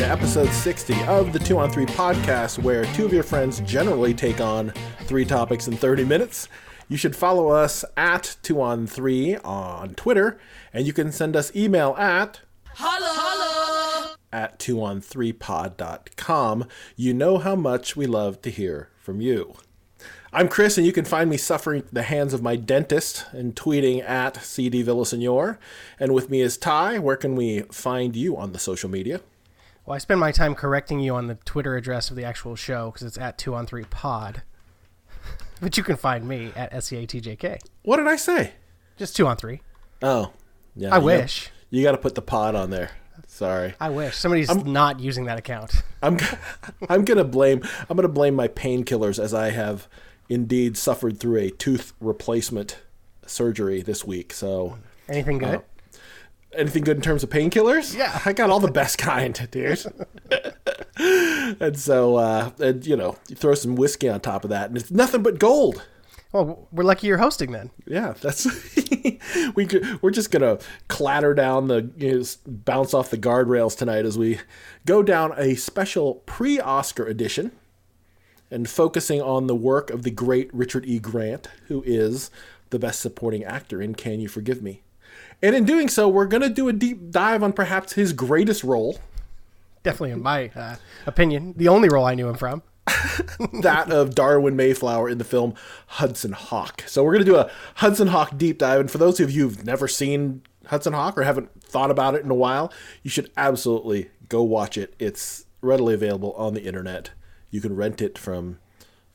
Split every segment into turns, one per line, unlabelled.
To episode 60 of the 2 on 3 podcast, where two of your friends generally take on three topics in 30 minutes. You should follow us at 2 on 3 on Twitter, and you can send us email at at 2on3pod.com. You know how much we love to hear from you. I'm Chris, and you can find me suffering the hands of my dentist and tweeting at CD Villasenor. And with me is Ty. Where can we find you on the social media?
Well, I spend my time correcting you on the Twitter address of the actual show because it's at 2 on 3 pod. but you can find me at SEATJK.
What did I say?
Just 2 on 3.
Oh, yeah.
I
you
wish.
Gotta, you got to put the pod on there. Sorry.
I wish. Somebody's not using that account.
I'm I'm gonna blame I'm gonna blame my painkillers as I have indeed suffered through a tooth replacement surgery this week. So
Anything good?
Anything good in terms of painkillers?
Yeah.
I got all the best kind, dude. and so uh and you know, you throw some whiskey on top of that and it's nothing but gold.
well, we're lucky you're hosting then.
Yeah, that's we we're just gonna clatter down the you know, bounce off the guardrails tonight as we go down a special pre-Oscar edition and focusing on the work of the great Richard E. Grant, who is the best supporting actor in Can You Forgive Me? And in doing so, we're gonna do a deep dive on perhaps his greatest role,
Definitely, in my uh, opinion, the only role I knew him from.
that of Darwin Mayflower in the film Hudson Hawk. So we're going to do a Hudson Hawk deep dive. And for those of you who've never seen Hudson Hawk or haven't thought about it in a while, you should absolutely go watch it. It's readily available on the internet. You can rent it from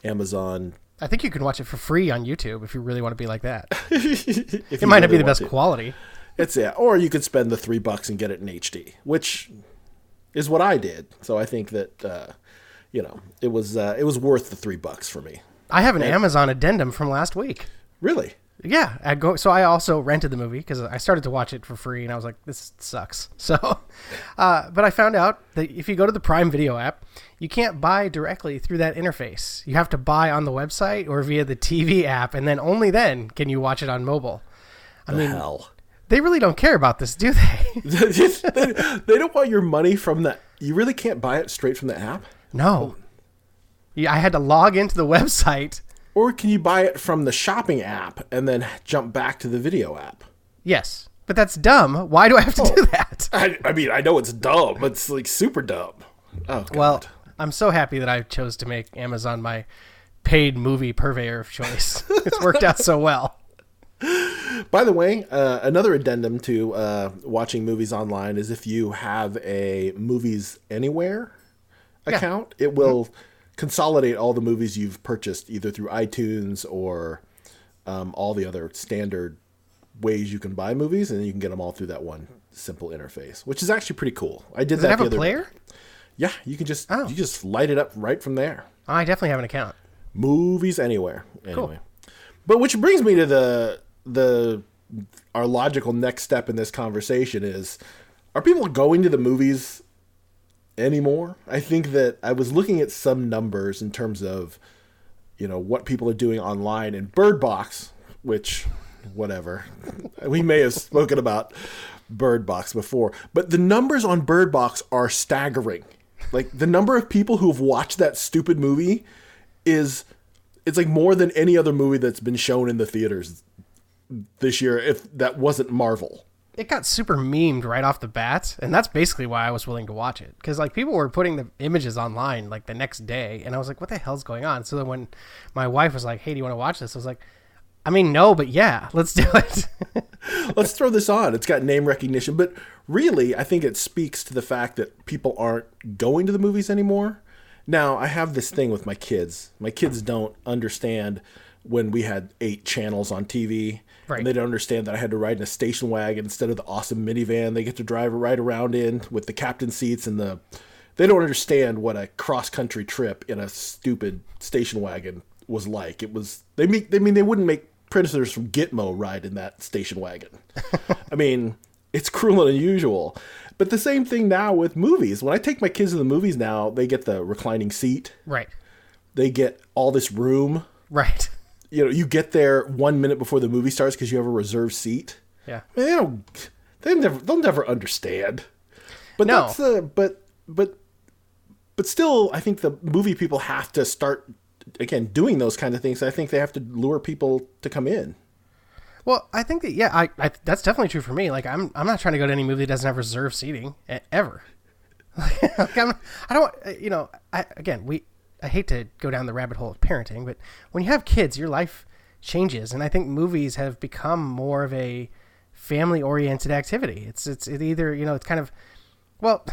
Amazon.
I think you can watch it for free on YouTube if you really want to be like that. It might not be the best
to.
quality.
It's yeah, or you could spend the three bucks and get it in HD, which is what I did. So I think that uh, you know it was uh, it was worth the three bucks for me.
I have an Amazon addendum from last week.
Really.
Yeah, I go. So I also rented the movie because I started to watch it for free, and I was like, "This sucks." So, uh, but I found out that if you go to the Prime Video app, you can't buy directly through that interface. You have to buy on the website or via the TV app, and then only then can you watch it on mobile. I mean,
Hell.
They really don't care about this, do they?
they, they don't want your money from the. You really can't buy it straight from the app,
no. Yeah, I had to log into the website.
or can you buy it from the shopping app and then jump back to the video app?
Yes, but that's dumb. Why do I have to do oh. that?
I, I mean, I know it's dumb. But it's like super dumb. Oh, God.
Well, I'm so happy that I chose to make Amazon my paid movie purveyor of choice. it's worked out so well.
By the way, uh, another addendum to uh, watching movies online is if you have a Movies Anywhere account, it will consolidate all the movies you've purchased either through iTunes or um, all the other standard ways you can buy movies, and you can get them all through that one simple interface, which is actually pretty cool. I did
Does
that
it have
the
a
other
player?
Yeah, you can just
Oh.
you just light it up right from there.
I definitely have an account.
movies anywhere anyway but which brings me to the the our logical next step in this conversation is are people going to the movies anymore? I think that i was looking at some numbers in terms of you know what people are doing online and bird box which whatever. We may have spoken about bird box before but the numbers on bird box are staggering. Like the number of people who have watched that stupid movie is it's like more than any other movie that's been shown in the theaters this year if that wasn't marvel
It got super memed right off the bat, and that's basically why I was willing to watch it. Because like people were putting the images online like the next day, and I was like, "What the hell's going on?" So then when my wife was like, "Hey, do you want to watch this?" I was like, "I mean, no, but yeah, let's do it."
let's throw this on it's got name recognition but really i think it speaks to the fact that people aren't going to the movies anymore now i have this thing with my kids my kids don't understand when we had eight channels on tv
Right.
and they don't understand that i had to ride in a station wagon instead of the awesome minivan they get to drive right around in with the captain seats and the they don't understand what a cross country trip in a stupid station wagon was like it was they make they mean they wouldn't make prisoners from Gitmo ride in that station wagon. I mean, it's cruel and unusual. But the same thing now with movies. When I take my kids to the movies now, they get the reclining seat.
right,
They get all this room.
right,
You know, you get there one minute before the movie starts because you have a reserved seat.
yeah.
I mean, they don't. They never. They'll never understand. But
No.
that's the. But but but still, I think the movie people have to start again doing those kind of things. I think they have to lure people to come in.
Well, I think that yeah, I, I that's definitely true for me. Like I'm I'm not trying to go to any movie that doesn't have reserved seating ever. like I'm, I don't uh, you know I again we I hate to go down the rabbit hole of parenting, but when you have kids, your life changes, and I think movies have become more of a family oriented activity. It's it's it either you know it's kind of well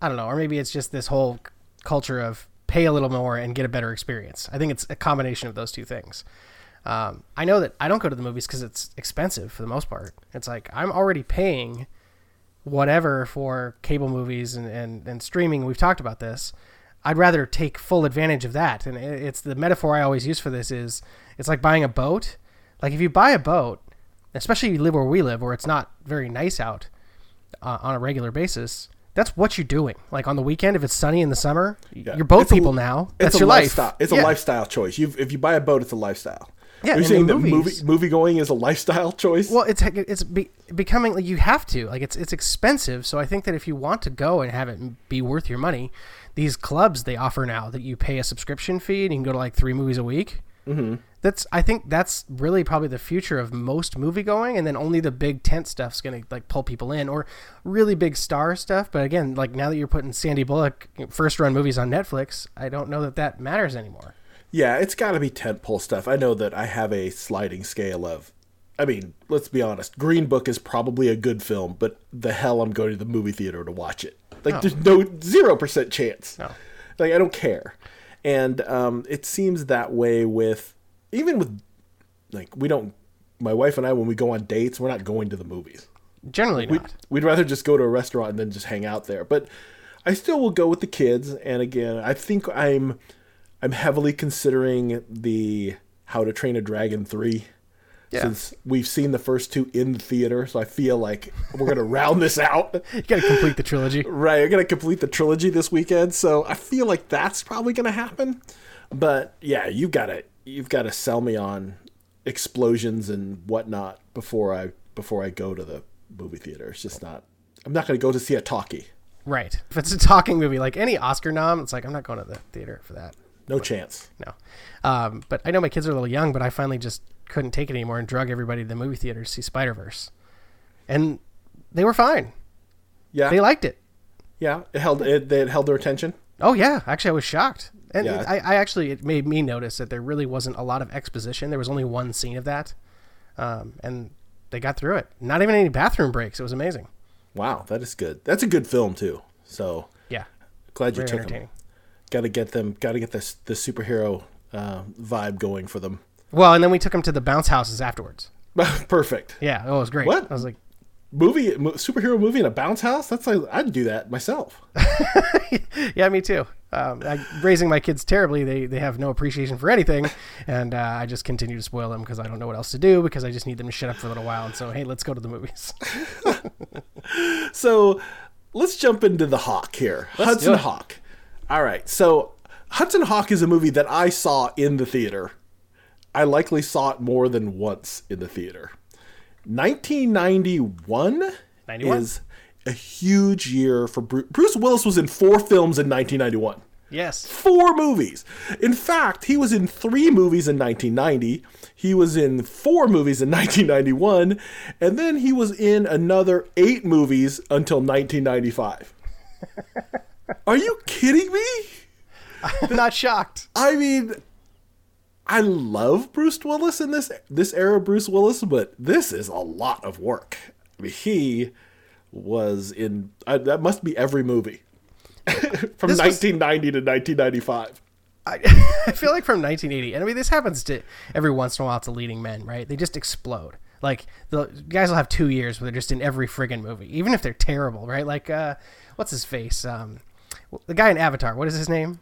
I, don't know, or maybe it's just this whole culture of pay a little more and get a better experience. I think it's a combination of those two things. Um, I know that I don't go to the movies because it's expensive for the most part. It's like I'm already paying whatever for cable movies and, and, and streaming. We've talked about this. I'd rather take full advantage of that. And it's the metaphor I always use for this is it's like buying a boat. Like if you buy a boat, especially if you live where we live, where it's not very nice out uh, on a regular basis, that's what you're doing. Like on the weekend, if it's sunny in the summer, yeah. you're boat people now. That's
it's
your
lifestyle.
life.
It's yeah. a lifestyle choice. You if you buy a boat, it's a lifestyle.
Yeah,
you're saying that movie movie going is a lifestyle choice?
Well, it's it's be, becoming like you have to like it's it's expensive. So I think that if you want to go and have it be worth your money, these clubs they offer now that you pay a subscription fee and you can go to like three movies a week.
Mm-hmm.
That's I think that's really probably the future of most movie going, and then only the big tent stuff's gonna like pull people in, or really big star stuff. But again, like now that you're putting Sandy Bullock first run movies on Netflix, I don't know that that matters anymore.
Yeah, it's got to be tentpole stuff. I know that I have a sliding scale of. I mean, let's be honest. Green Book is probably a good film, but the hell I'm going to the movie theater to watch it. Like, no. there's no zero percent chance.
No.
Like, I don't care. And um, it seems that way with even with like we don't. My wife and I, when we go on dates, we're not going to the movies.
Generally,
not. We'd, we'd rather just go to a restaurant and then just hang out there. But I still will go with the kids. And again, I think I'm I'm heavily considering the How to Train a Dragon 3 yeah. since we've seen the first two in the theater, so I feel like we're gonna round this out.
You gotta complete the trilogy,
right? You're gonna complete the trilogy this weekend, so I feel like that's probably gonna happen. But yeah, you gotta you've gotta sell me on explosions and whatnot before I before I go to the movie theater. It's just not. I'm not gonna go to see a talkie.
Right. If it's a talking movie, like any Oscar nom, it's like I'm not going to the theater for that.
No but, chance.
No. Um, but I know my kids are a little young, but I finally just couldn't take it anymore and drug everybody to the movie theater to see Spider Verse, and they were fine.
Yeah,
they liked it.
Yeah, it held it. They held their attention.
Oh yeah, actually, I was shocked, and yeah. I, I actually it made me notice that there really wasn't a lot of exposition. There was only one scene of that, um, and they got through it. Not even any bathroom breaks. It was amazing.
Wow, that is good. That's a good film too. So
yeah,
glad you took them got to get them, got to get this the superhero uh, vibe going for them.
Well, and then we took them to the bounce houses afterwards.
Perfect.
Yeah, oh, it was great.
What
I was like,
movie superhero movie in a bounce house? That's like I'd do that myself.
yeah, me too. Um, I, raising my kids terribly, they they have no appreciation for anything, and uh, I just continue to spoil them because I don't know what else to do because I just need them to shut up for a little while. And so, hey, let's go to the movies.
so, let's jump into the Hawk here. Let's Hudson Hawk. All right. So Hudson Hawk is a movie that I saw in the theater. I likely saw it more than once in the theater. 1991 91? is a huge year for Bruce. Bruce Willis was in four films in 1991.
Yes.
Four movies. In fact, he was in three movies in 1990. He was in four movies in 1991. And then he was in another eight movies until 1995. Are you kidding me?
I'm not shocked.
I mean, I love Bruce Willis in this this era, Bruce Willis, but this is a lot of work. I mean, he was in uh, that must be every movie from this 1990 was, to 1995. I,
I feel like from 1980, and I mean this happens to every once in a while to leading men, right? They just explode. Like the guys will have two years where they're just in every friggin' movie, even if they're terrible, right? Like uh, what's his face? Um, the guy in Avatar. What is his name?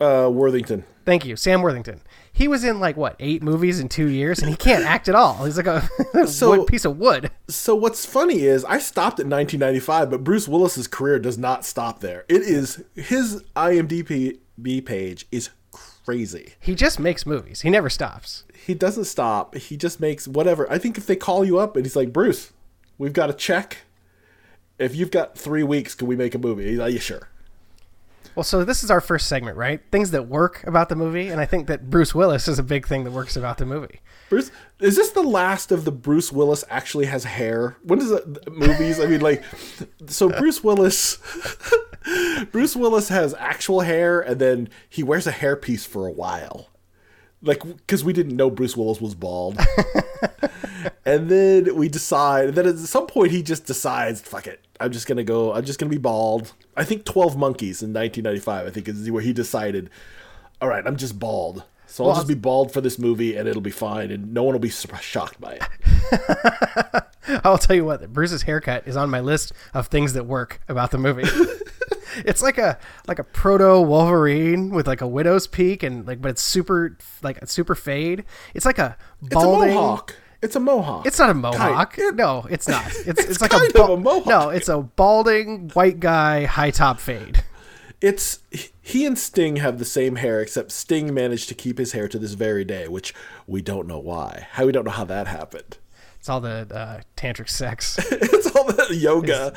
Uh, Worthington.
Thank you, Sam Worthington. He was in like what eight movies in two years, and he can't act at all. He's like a so, wood, piece of wood.
So what's funny is I stopped at 1995, but Bruce Willis's career does not stop there. It is his IMDb page is crazy.
He just makes movies. He never stops.
He doesn't stop. He just makes whatever. I think if they call you up and he's like Bruce, we've got a check if you've got three weeks, can we make a movie? He's like, yeah, sure.
Well, so this is our first segment, right? Things that work about the movie, and I think that Bruce Willis is a big thing that works about the movie.
Bruce, is this the last of the Bruce Willis actually has hair? When does it movies? I mean, like, so Bruce Willis, Bruce Willis has actual hair, and then he wears a hairpiece for a while, like because we didn't know Bruce Willis was bald, and then we decide. Then at some point, he just decides, "Fuck it, I'm just gonna go. I'm just gonna be bald." I think Twelve Monkeys in 1995. I think is where he decided, "All right, I'm just bald." So I'll just be bald for this movie and it'll be fine and no one will be shocked by
it. I'll tell you what, Bruce's haircut is on my list of things that work about the movie. it's like a like a proto Wolverine with like a widow's peak and like but it's super like a super fade. It's like a balding
It's a mohawk. It's a mohawk.
It's not a mohawk. Kind. No, it's not. It's it's, it's like a, ba- a mohawk. No, it's a balding white guy high top fade
it's he and Sting have the same hair, except Sting managed to keep his hair to this very day, which we don't know why. How we don't know how that happened.
It's all the uh, tantric sex.
it's all the yoga.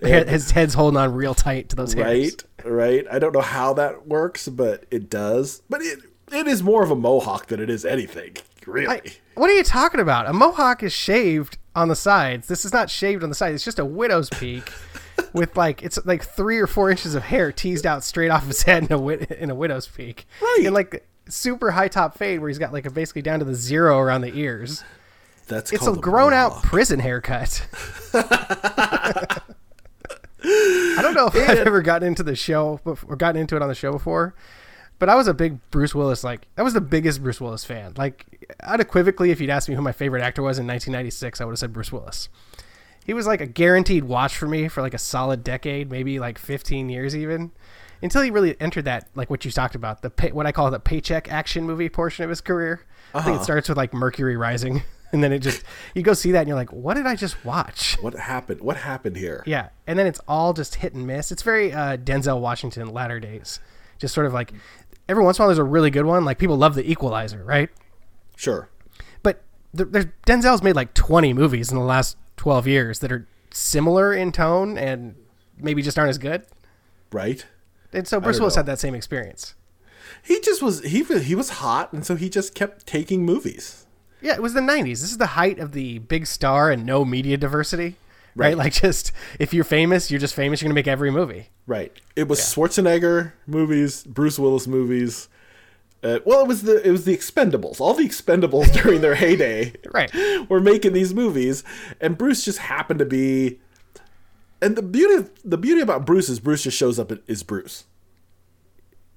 His, his, head's holding on real tight to those
hairs. Right, right. I don't know how that works, but it does. But it it is more of a mohawk than it is anything. Really. I,
what are you talking about? A mohawk is shaved on the sides. This is not shaved on the sides. It's just a widow's peak with like it's like three or four inches of hair teased out straight off his head in a in a widow's peak, right? And like super high top fade where he's got like a basically down to the zero around the ears.
That's
it's a grown out prison haircut. I don't know if I've ever gotten into the show or gotten into it on the show before, but I was a big Bruce Willis like I was the biggest Bruce Willis fan. Like unequivocally, if you'd asked me who my favorite actor was in 1996, I would have said Bruce Willis he was like a guaranteed watch for me for like a solid decade, maybe like 15 years even, until he really entered that like what you talked about the pay, what I call the paycheck action movie portion of his career. Uh-huh. I think it uh-huh. starts with like Mercury Rising, and then it just you go see that and you're like, what did I just watch?
What happened? What happened here?
Yeah, and then it's all just hit and miss. It's very uh, Denzel Washington latter days, just sort of like every once in a while there's a really good one. Like people love The Equalizer, right?
Sure.
But there's Denzel's made like 20 movies in the last 12 years that are similar in tone and maybe just aren't as good.
Right.
And so Bruce Willis had that same experience.
He just was he he was hot and so he just kept taking movies.
Yeah, it was the 90s. This is the height of the big star and no media diversity. Right. right? Like just if you're famous, you're just famous, you're going to make every movie.
Right. It was yeah. Schwarzenegger movies, Bruce Willis movies, uh, well, it was the it was the Expendables. All the Expendables during their heyday,
right,
were making these movies, and Bruce just happened to be. And the beauty the beauty about Bruce is Bruce just shows up is Bruce.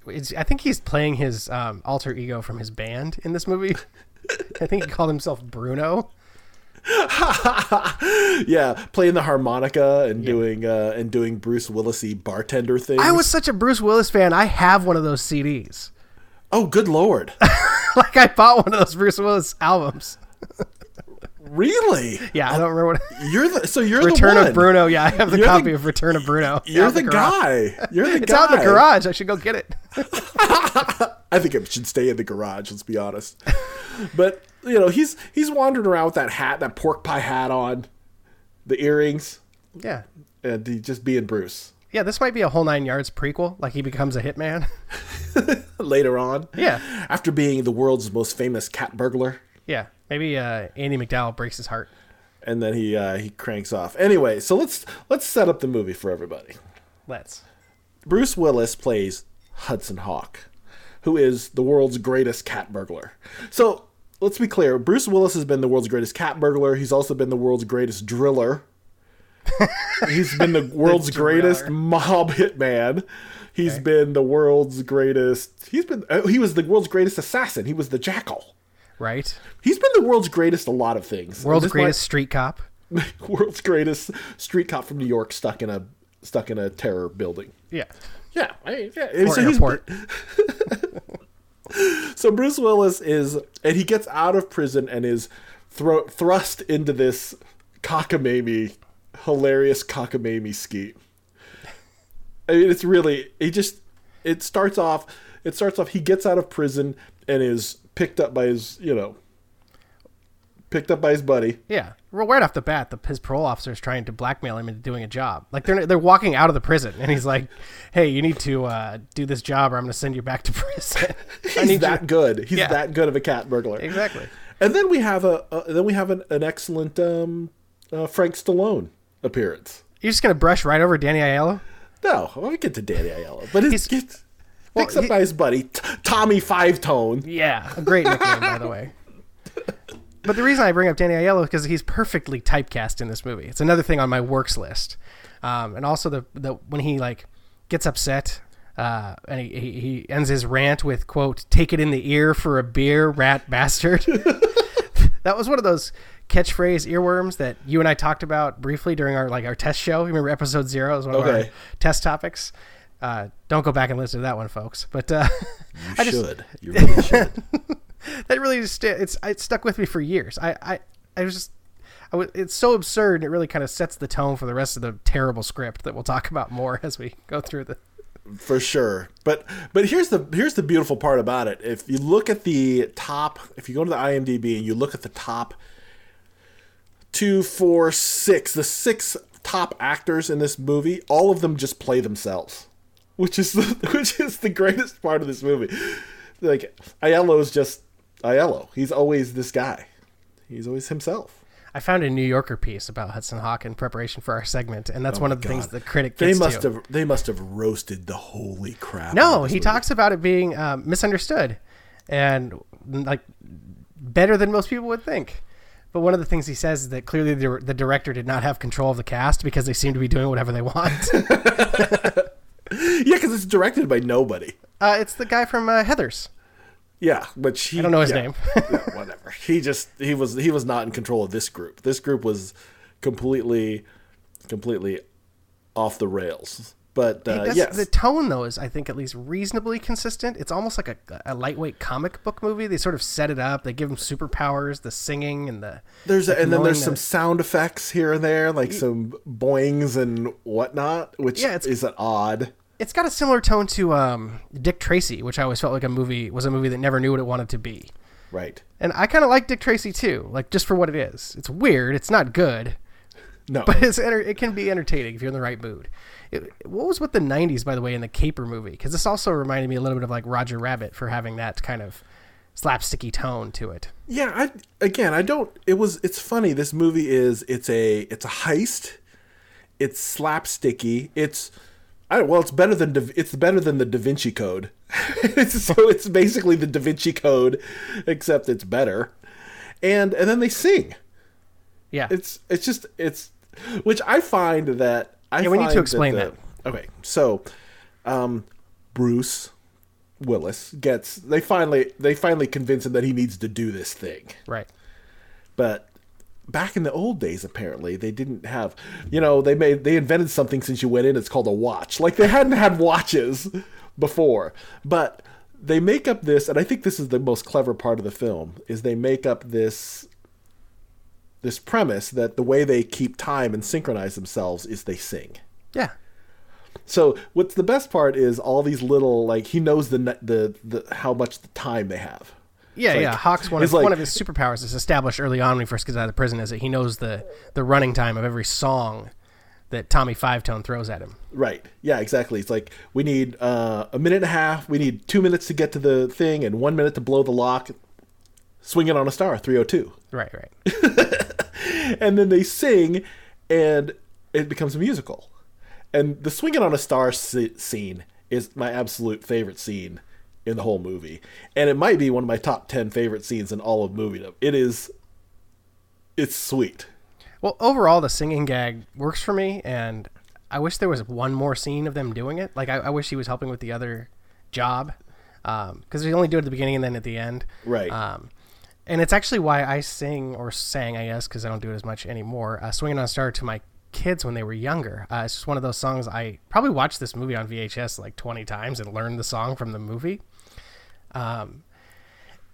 It's, I think he's playing his um, alter ego from his band in this movie. I think he called himself Bruno.
yeah, playing the harmonica and yeah. doing uh, and doing Bruce Willisy bartender things.
I was such a Bruce Willis fan. I have one of those CDs.
Oh, good lord!
like I bought one of those Bruce Willis albums.
Really?
Yeah, I don't remember what.
You're the so you're
Return
the one.
of Bruno. Yeah, I have the you're copy the, of Return of Bruno.
You're the, the guy. You're the
it's
guy.
It's out in the garage. I should go get it.
I think it should stay in the garage. Let's be honest. But you know, he's he's wandering around with that hat, that pork pie hat on, the earrings.
Yeah,
and he just being Bruce
yeah, this might be a whole nine yards prequel. Like he becomes a hitman
later on.
Yeah,
after being the world's most famous cat burglar.
Yeah, maybe uh, Andie MacDowell breaks his heart,
and then he uh, he cranks off. Anyway, so let's let's set up the movie for everybody.
Let's.
Bruce Willis plays Hudson Hawk, who is the world's greatest cat burglar. So let's be clear: Bruce Willis has been the world's greatest cat burglar. He's also been the world's greatest driller He's been the world's the greatest mob hitman. He's okay. been the world's greatest. He's been. Uh, he was the world's greatest assassin. He was the jackal.
Right.
He's been the world's greatest a lot of things.
World's greatest might, street cop.
world's greatest street cop from New York, stuck in a stuck in a terror building.
Yeah.
Yeah. I, yeah.
Or so airport.
so Bruce Willis is, and he gets out of prison and is thro- thrust into this cockamamie hilarious cockamamie scheme. I mean, it's really he just it starts off it starts off he gets out of prison and is picked up by his you know picked up by his buddy.
Yeah, right off the bat, the, his parole officer is trying to blackmail him into doing a job. Like they're they're walking out of the prison, and he's like, "Hey, you need to uh, do this job, or I'm going to send you back to prison."
He's that
you.
good. He's
Yeah.
that good of a cat burglar.
Exactly.
And then we have a uh, then we have an, an excellent um, uh, Frank Stallone appearance.
You're just going to brush right over Danny Aiello?
No, I'll get to Danny Aiello, but it's,
He's-
it's
well,
picked up
he-
by his buddy T- Tommy Five Tone.
Yeah, a great nickname, by the way. But the reason I bring up Danny Aiello is because he's perfectly typecast in this movie. It's another thing on my works list, um, and also the the when he like gets upset. Uh, and he, he, he ends his rant with quote take it in the ear for a beer rat bastard that was one of those catchphrase earworms that you and i talked about briefly during our like our test show you remember episode zero was one of our test topics uh, don't go back and listen to that one folks but uh,
You
I just-
should. You really should.
that really just it's it stuck with me for years. I I, I was just I was, it's so absurd. It really kind of sets the tone for the rest of the terrible script that we'll talk about more as we go through the.
for sure. But but here's the here's the beautiful part about it. If you look at the top, if you go to the IMDb and you look at the top two, four, six, the six top actors in this movie, all of them just play themselves, which is the, which is the greatest part of this movie. Like Aiello is just Aiello. He's always this guy. He's always himself.
I found a New Yorker piece about Hudson Hawk in preparation for our segment, and that's one of the things the critic
They must
to.
have they must have roasted the holy crap.
No, he
movie.
talks about it being um, misunderstood and like better than most people would think. But one of the things he says is that clearly the, the director did not have control of the cast because they seem to be doing whatever they want.
Yeah, because it's directed by nobody.
uh, it's the guy from uh, Heathers.
Yeah, but he,
I don't know his
yeah,
name.
yeah, whatever. He just he was he was not in control of this group. This group was completely completely off the rails. But uh,
That's-
yes,
The tone, though, is I think at least reasonably consistent. It's almost like a, a lightweight comic book movie. They sort of set it up. They give him superpowers, the singing and the
there's a, and then there's some sound effects here and there, like some boings and whatnot, which
Yeah, it's-
is an odd.
It's got a similar tone to um, Dick Tracy, which I always felt like a movie was a movie that never knew what it wanted to be.
Right.
And I kind of like Dick Tracy too, like just for what it is. It's weird. It's not good,
No.
but it's enter- it can be entertaining if you're in the right mood. It, what was with the '90s, by the way, in the caper movie? Because this also reminded me a little bit of like Roger Rabbit for having that kind of slapsticky tone to it.
Yeah, I again, I don't. It was. It's funny. This movie is. It's a. It's a heist. It's slapsticky. It's. I well, it's better than. Da- It's better than the Da Vinci Code. So it's basically the Da Vinci Code, except it's better. And and then they sing.
Yeah,
It's it's just it's, which I find that I.
Yeah, we need to explain
the- Okay, so, um, Bruce Willis gets. They finally they finally convince him that he needs to do this thing.
right.
But back in the old days, apparently they didn't have. You know, they made they invented something since you went in. It's called a watch. Like they hadn't had watches before, but they make up this, and I think this is the most clever part of the film is they make up this this premise that the way they keep time and synchronize themselves is they sing.
Yeah,
So what's the best part is all these little like he knows the the the how much the time they have.
Yeah,
It's
yeah. Hawk's one of
like-
one of his superpowers is established early on when he first gets out of the prison is that he knows the the running time of every song that Tommy Five Tone throws at him.
Right. Yeah, exactly. It's like we need uh, a minute and a half. We need two minutes to get to the thing and one minute to blow the lock. Swinging on a Star, 302.
Right, right.
And then they sing and it becomes a musical. And the swinging on a star scene is my absolute favorite scene in the whole movie. And it might be one of my top 10 favorite scenes in all of movie. It is, it's sweet.
Well, overall, the singing gag works for me, and I wish there was one more scene of them doing it. Like, I, I wish he was helping with the other job, because they only do it at the beginning and then at the end.
Right.
Um, and it's actually why I sing or sang, I guess, because I don't do it as much anymore. Uh, "Swinging on a Star" to my kids when they were younger. Uh, it's just one of those songs I probably watched this movie on VHS like 20 times and learned the song from the movie. Um,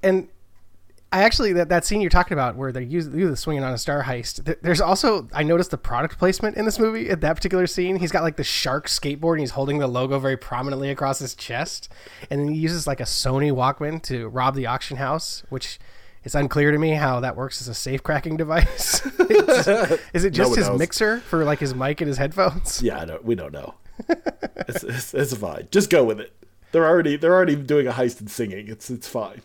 and I actually that, that scene you're talking about where they use, use the swinging on a star heist. th- There's also I noticed the product placement in this movie at that particular scene. He's got like the shark skateboard and he's holding the logo very prominently across his chest, and then he uses like a Sony Walkman to rob the auction house, which It's unclear to me how that works as a safe cracking device. Is it just
one
his
knows.
mixer for like his mic and his headphones?
Yeah, I don't, we don't know. it's, it's, it's fine. Just go with it. They're already they're already doing a heist and singing. It's it's fine.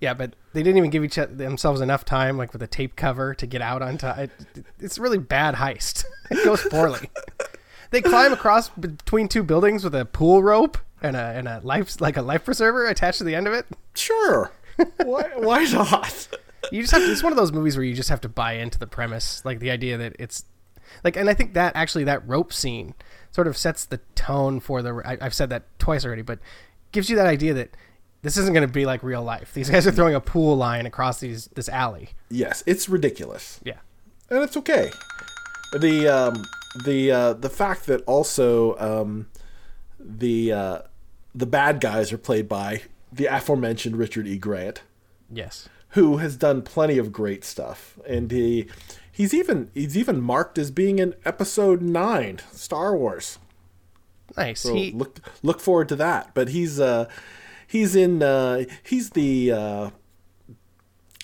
Yeah, but they didn't even give each other, themselves enough time, like with a tape cover, to get out on time. It's a really bad heist. It goes poorly. they climb across between two buildings with a pool rope and a and a life like a life preserver attached to the end of it.
Sure. why why not?
You just have to, it's one of those movies where you just have to buy into the premise, like the idea that it's like, and I think that actually that rope scene sort of sets the tone for the. I, I've said that twice already, but gives you that idea that this isn't going to be like real life. These guys are throwing a pool line across these this alley.
Yes, it's ridiculous.
Yeah.
and it's okay. The um, the uh, the fact that also um, the uh, the bad guys are played by the aforementioned Richard E. Grant,
Yes.
who has done plenty of great stuff, and he he's even he's even marked as being in Episode Nine, Star Wars.
Nice.
So
he
look look forward to that. But he's uh he's in uh he's the uh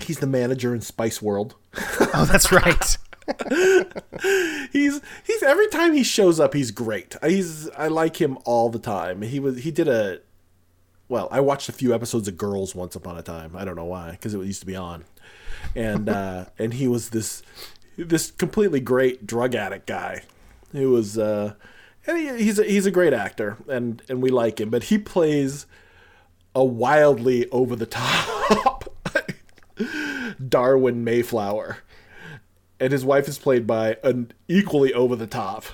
he's the manager in Spice World.
Oh, that's right.
he's he's every time he shows up he's great he's i like him all the time he was he did a well i watched a few episodes of girls once upon a time i don't know why because it used to be on and uh and he was this this completely great drug addict guy who was uh and he, he's a, he's a great actor and and we like him but he plays a wildly over the top darwin mayflower and his wife is played by an equally over the top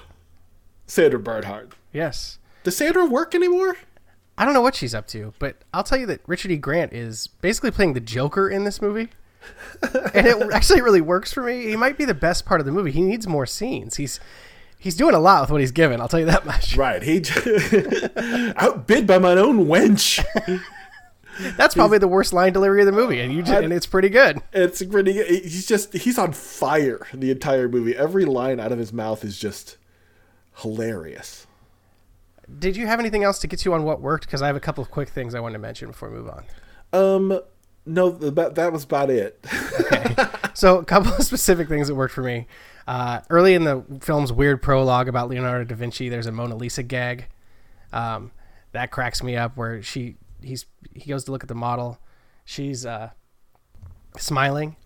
Sandra Bernhard.
yes.
Does Sandra work anymore?
I don't know what she's up to, but I'll tell you that Richard E. Grant is basically playing the Joker in this movie. and it actually really works for me. He might be the best part of the movie. He needs more scenes. He's he's doing a lot with what he's given. I'll tell you that much.
Right, he outbid by my own wench.
That's probably the worst line delivery of the movie, and you just, and it's pretty good.
It's pretty. good. He's just he's on fire the entire movie. Every line out of his mouth is just hilarious.
Did you have anything else to get you on what worked? Because I have a couple of quick things I wanted to mention before we move on.
Um, no, that that was about it.
So, a couple of specific things that worked for me. Uh, early in the film's weird prologue about Leonardo da Vinci, there's a Mona Lisa gag. Um, that cracks me up. Where she he's he goes to look at the model, she's uh, smiling,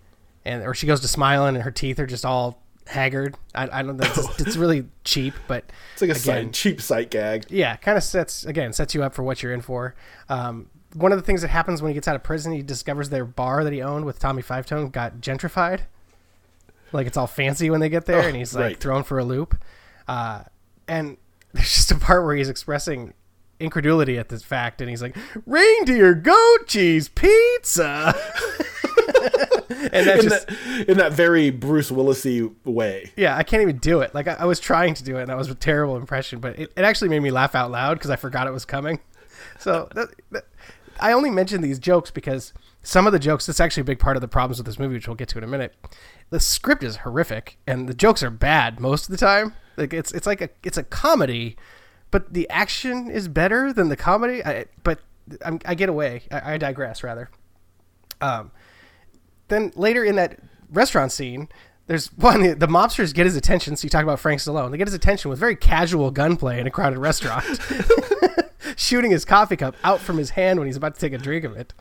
and or she goes to smiling, and her teeth are just all haggard. I, I don't know. It's, it's really cheap, but
It's like a
Again.
sight, cheap sight gag.
yeah, kind of sets again sets you up for what you're in for. Um, one of the things that happens when he gets out of prison, he discovers their bar that he owned with Tommy Five Tone got gentrified. Like it's all fancy when they get there,
Oh,
and he's like
right.
thrown for a loop. Uh, and there's just a part where he's expressing incredulity at this fact, and he's like, "Reindeer goat cheese pizza," and that
In
just
that, in that very Bruce Willisy way.
yeah, I can't even do it. Like I, I was trying to do it, and that was a terrible impression. But it, it actually made me laugh out loud because I forgot it was coming. So that, that, I only mention these jokes because some of the jokes. That's actually a big part of the problems with this movie, which we'll get to in a minute. The script is horrific, and the jokes are bad most of the time. Like it's it's like a it's a comedy, but the action is better than the comedy. I, but I'm, I get away. I, I digress rather. Um, then later in that restaurant scene, there's one the, the mobsters get his attention. So you talk about Frank Stallone. They get his attention with very casual gunplay in a crowded restaurant, shooting his coffee cup out from his hand when he's about to take a drink of it.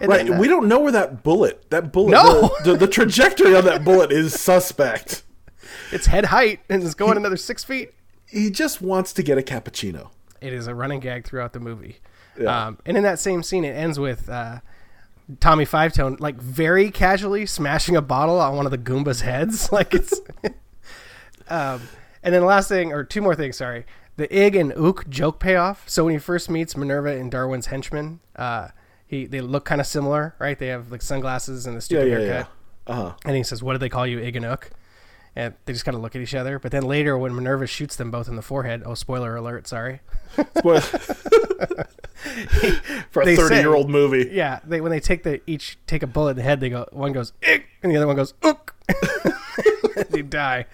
And
Right,
then, uh,
we don't know where that bullet, that bullet,
No!
the, the, trajectory on that bullet is suspect.
it's head height and it's going another six feet.
He just wants to get a cappuccino.
It is a running gag throughout the movie.
Yeah.
Um, and in that same scene, it ends with uh, Tommy Five Tone like very casually smashing a bottle on one of the Goomba's heads. Like it's. um, and then the last thing, or two more things, sorry. The Ig and Ook joke payoff. So when he first meets Minerva and Darwin's henchmen, uh, he they look kind of similar, right? They have like sunglasses and the stupid
yeah,
haircut.
yeah. Uh huh.
And he says, "What do they call you, Ig and Ook?" And they just kind of look at each other. But then later, when Minerva shoots them both in the forehead, oh, spoiler alert, sorry.
For a thirty-year-old movie.
Yeah, they when they take the each take a bullet in the head, they go one goes Ig and the other one goes ook. they die.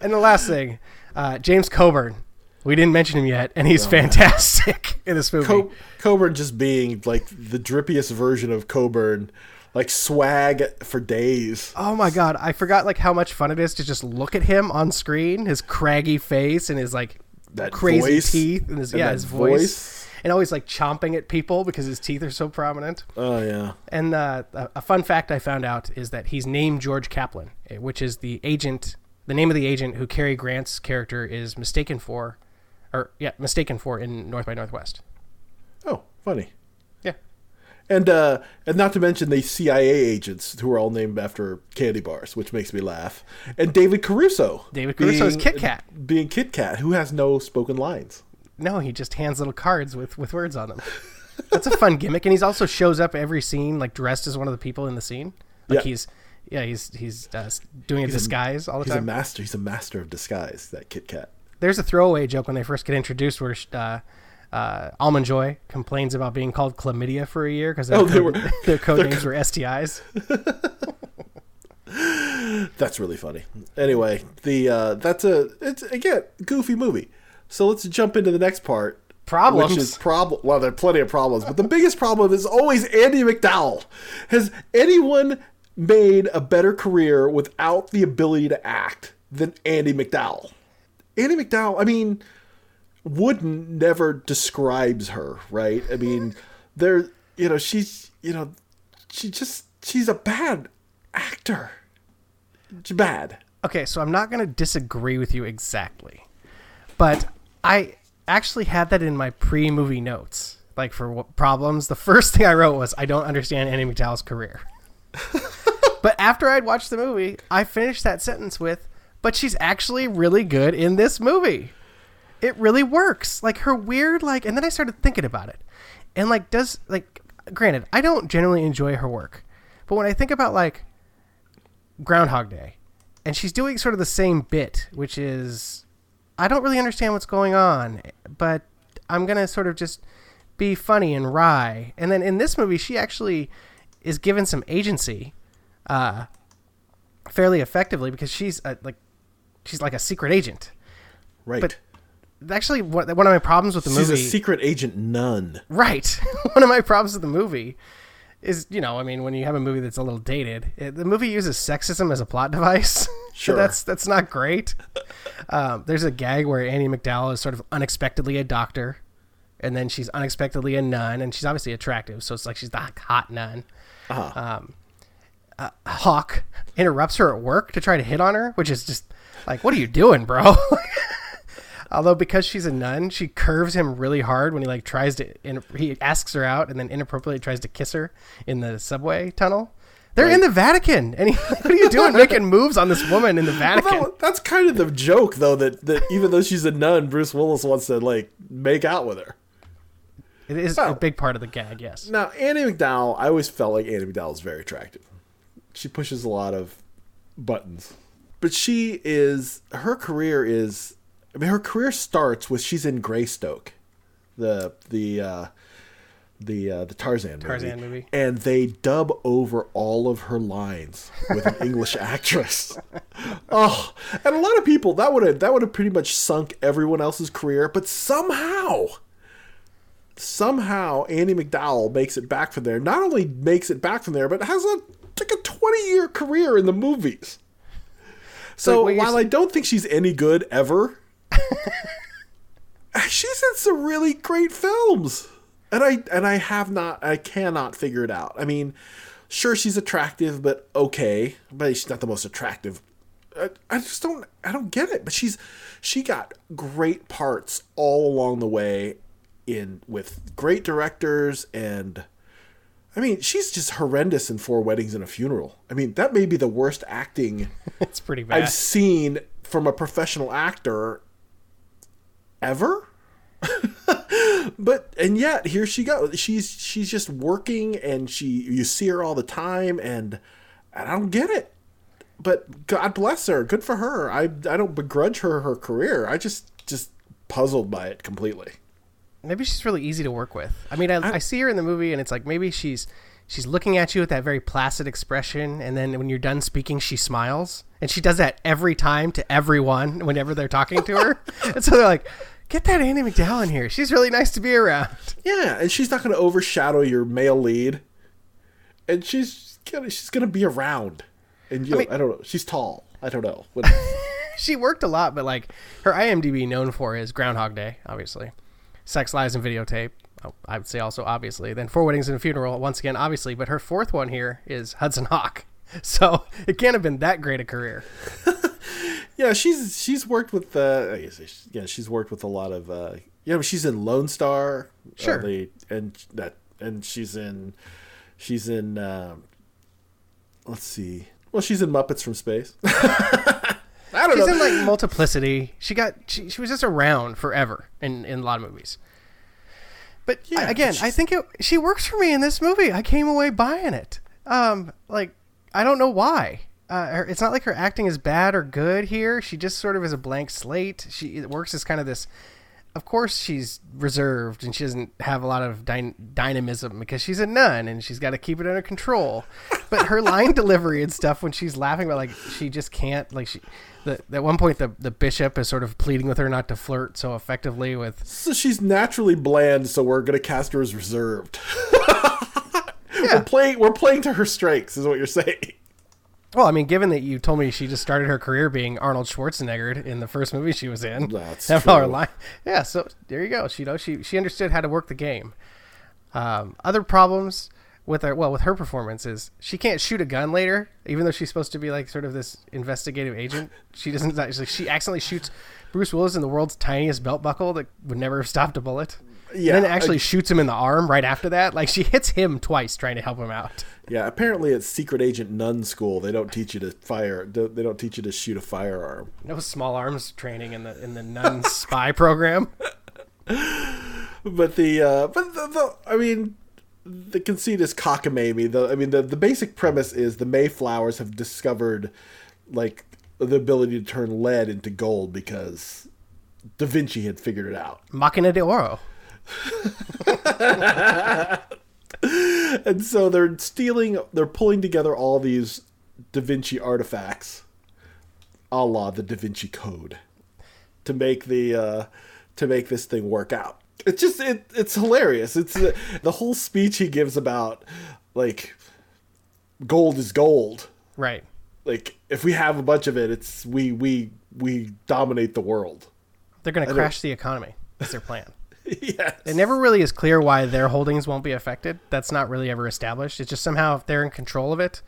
And the last thing, uh, James Coburn. We didn't mention him yet, and he's fantastic in this movie.
Co- Coburn just being like the drippiest version of Coburn like swag for days.
Oh my god, I forgot like how much fun it is to just look at him on screen, his craggy face and his like
That
crazy
voice,
teeth and his
and
yeah his voice.
voice.
and always like chomping at people because his teeth are so prominent.
Oh yeah.
And uh, a a fun fact I found out is that he's named George Kaplan, eh, which is the agent, the name of the agent who Cary Grant's character is mistaken for, or yeah, mistaken for in North by Northwest.
Oh, funny.
Yeah.
And uh, and not to mention the CIA agents who are all named after candy bars, which makes me laugh. And David Caruso.
David Caruso is
being-
Kit Kat.
Being Kit Kat, who has no spoken lines.
No, he just hands little cards with with words on them. That's a fun gimmick, and he's also shows up every scene like dressed as one of the people in the scene. Like
Yeah.
he's yeah he's he's uh, doing a disguise all the time.
He's a master. He's a master of disguise. That Kit Kat.
There's a throwaway joke when they first get introduced where uh, uh, Almond Joy complains about being called chlamydia for a year because their,
Oh,
code,
were-
their code names were STIs.
That's really funny. Anyway, the uh, that's a it's again goofy movie. So let's jump into the next part.
Problems.
Which is problem. Well, there are plenty of problems, but the biggest problem is always Andie MacDowell. Has anyone made a better career without the ability to act than Andie MacDowell? Andie MacDowell. I mean, Wood never describes her, right? I mean, there. You know, she's. You know, she just. She's a bad actor. She's bad.
Okay, so I'm not going to disagree with you exactly, but I actually had that in my pre-movie notes. Like for problems, the first thing I wrote was I don't understand Andie MacDowell's career. but after I'd watched the movie, I finished that sentence with, "But she's actually really good in this movie. It really works. Like her weird like." And then I started thinking about it, and like, does like, granted, I don't generally enjoy her work, but when I think about like Groundhog Day, and she's doing sort of the same bit, which is I don't really understand what's going on, but I'm gonna sort of just be funny and wry. And then in this movie, she actually is given some agency, uh, fairly effectively because she's a, like she's like a secret agent.
Right.
But Actually, one of my problems with the
She's
movie, She's
a secret agent nun.
Right. One of my problems with the movie is, you know, I mean, when you have a movie that's a little dated, it, the movie uses sexism as a plot device.
Sure.
that's that's not great. Um, there's a gag where Annie MacDowell is sort of unexpectedly a doctor, and then she's unexpectedly a nun, and she's obviously attractive, so it's like she's the hot nun.
Uh-huh.
Um, uh, Hawk interrupts her at work to try to hit on her, which is just like, what are you doing, bro? Although because she's a nun, she curves him really hard when he like tries to. In, he asks her out and then inappropriately tries to kiss her in the subway tunnel. They're in the Vatican, and he, what are you doing, making moves on this woman in the Vatican?
Well, that's kind of the joke, though. That that even though she's a nun, Bruce Willis wants to like make out with her.
It is
Well-
a big part of the gag, yes.
Now, Annie MacDowell, I always felt like Annie MacDowell is very attractive. She pushes a lot of buttons, but she is her career is. I mean, her career starts with she's in Greystoke, the the uh, the uh, the Tarzan movie.
Tarzan movie.
and they dub over all of her lines with an English actress. Oh, and a lot of people that would have that would have pretty much sunk everyone else's career, but somehow somehow Andie MacDowell makes it back from there. Not only makes it back from there, but has a like a 20 year career in the movies. So
you're
while I don't think she's any good ever, she's in some really great films. And I and I have not I cannot figure it out. I mean, sure she's attractive, but okay, but she's not the most attractive. I, I just don't I don't get it. But she's she got great parts all along the way in with great directors and I mean, she's just horrendous in Four Weddings and a Funeral. I mean, that may be the worst acting
It's pretty bad.
I've seen from a professional actor ever. but and yet here she goes. She's she's just working and she you see her all the time and, and I don't get it. But God bless her. Good for her. I I don't begrudge her her career. I just just puzzled by it completely.
Maybe she's really easy to work with. I mean, I, I see her in the movie, and it's like maybe she's she's looking at you with that very placid expression, and then when you're done speaking, she smiles, and she does that every time to everyone whenever they're talking to her. and so they're like, "Get that Andie MacDowell in here. She's really nice to be around."
Yeah, and she's not going to overshadow your male lead. And she's gonna, she's gonna be around, and you know, I,
mean-
I don't know. She's tall. I don't know.
She worked a lot, but like her IMDb known for is Groundhog Day, obviously, Sex, Lies, and Videotape. Oh, I would say also obviously. Then Four Weddings and a Funeral, once again, obviously. But her fourth one here is Hudson Hawk. So it can't have been that great a career.
yeah, she's she's worked with. Uh, I guess, yeah, she's worked with a lot of. Uh, yeah, she's in Lone Star. uh,
Sure.
the, and that and she's in, she's in. Um, let's see. Well, she's in Muppets from Space. I don't
She's
know.
in like Multiplicity. She got she, she was just around forever in in a lot of movies. But
Yeah,
I- again, I think it, she works for me in this movie. I came away buying it. Um, like I don't know why. Uh, her, it's not like her acting is bad or good here. She just sort of is a blank slate. She it works as kind of this. Of course, she's reserved and she doesn't have a lot of dy- dynamism because she's a nun and she's got to keep it under control. But her line delivery and stuff when she's laughing about like she just can't like she. The, at one point, the the bishop is sort of pleading with her not to flirt so effectively with
So she's naturally bland, so we're gonna cast her as reserved.
Yeah.
We're playing. We're playing to her strengths, is what you're saying.
Well, I mean, given that you told me she just started her career being Arnold Schwarzenegger in the first movie she was in,
That's
Have all her
true.
yeah. So there you go. She you know she she understood how to work the game. Um, other problems with her well with her performance is she can't shoot a gun later, even though she's supposed to be like sort of this investigative agent. She doesn't. She accidentally shoots Bruce Willis in the world's tiniest belt buckle that would never have stopped a bullet.
Yeah,
and then actually
I-
shoots him in the arm right after that. Like she hits him twice trying to help him out.
Yeah, apparently at secret agent nun school, they don't teach you to fire. They don't teach you to shoot a firearm.
No small arms training in the in the nun spy program.
But the, uh, but the, the, I mean, the conceit is cockamamie. The, I mean, the the basic premise is the Mayflowers have discovered, like, the ability to turn lead into gold because Da Vinci had figured it out.
Machina de Oro.
And so they're stealing, they're pulling together all these Da Vinci artifacts, a la the Da Vinci Code, to make the uh, to make this thing work out. It's just it, it's hilarious. It's the, the whole speech he gives about like gold is gold.
Right.
Like if we have a bunch of it, it's we we we dominate the world.
They're going to crash the economy. That's their plan.
yes.
It never really is clear why their holdings won't be affected. That's not really ever established. It's just somehow if they're in control of it,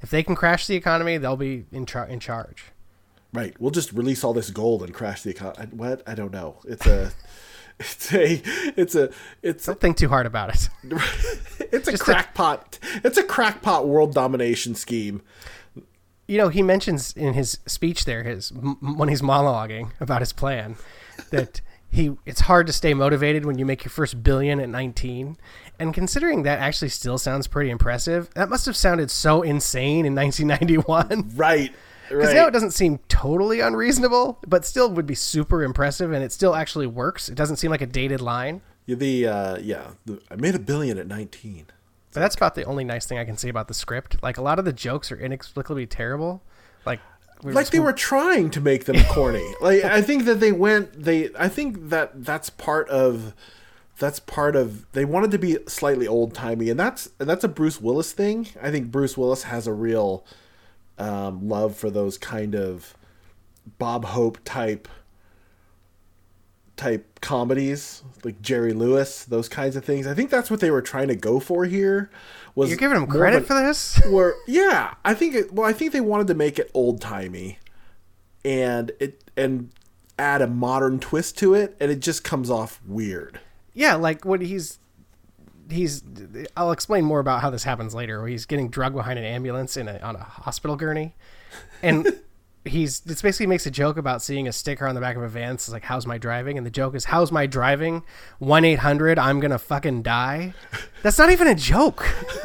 if they can crash the economy, they'll be in, char- in charge.
Right. We'll just release all this gold and crash the economy. What? I don't know. It's a, it's a, it's a, it's
Don't think too hard about it.
it's a
Just a-
crackpot. It's a crackpot world domination scheme.
you know, he mentions in his speech there, his when he's monologuing about his plan, that he it's hard to stay motivated when you make your first billion at 19. And considering that actually still sounds pretty impressive, that must have sounded so insane in 1991.
Right.
Because
Right.
now it doesn't seem totally unreasonable, but still would be super impressive, and it still actually works. It doesn't seem like a dated line.
Yeah, the uh, yeah, the, I made a billion at nineteen.
But that's about the only nice thing I can say about the script. Like a lot of the jokes are inexplicably terrible. Like we
Like they were trying to make them corny. like I think that they went. They I think that that's part of. That's part of. They wanted to be slightly old timey, and that's and that's a Bruce Willis thing. I think Bruce Willis has a real um, love for those kind of Bob Hope type type comedies, like Jerry Lewis, those kinds of things. I think that's what they were trying to go for here. Was
You're giving
of
credit for this?
were yeah i think it well i think they wanted to make it old timey and it and add a modern twist to it and it just comes off weird
Yeah, like what he's he's I'll explain more about how this happens later. Where he's getting drugged behind an ambulance in a on a hospital gurney, and he's it's basically makes a joke about seeing a sticker on the back of a van. It's like "How's my driving?" and the joke is "How's my driving?" One eight hundred I'm gonna fucking die. That's not even a joke.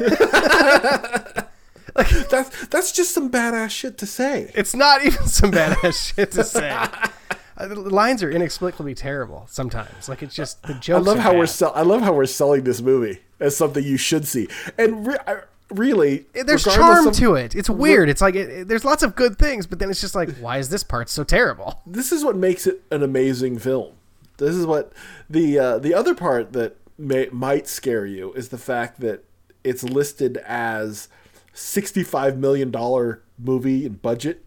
like, that's that's just some badass shit to say
It's not even some badass shit to say. Uh, The lines are inexplicably terrible sometimes. Like it's just the
joke
i
love how we're
bad.
sell- i love how we're selling this movie as something you should see and re- I, really
eh,
there's
charm
of-
to it. It's weird. It's like it, it- there's lots of good things, but then it's just like, why is this part so terrible?
this is what makes it an amazing film. This is what the uh, the other part that may, might scare you is the fact that it's listed as sixty-five million dollar movie in budget,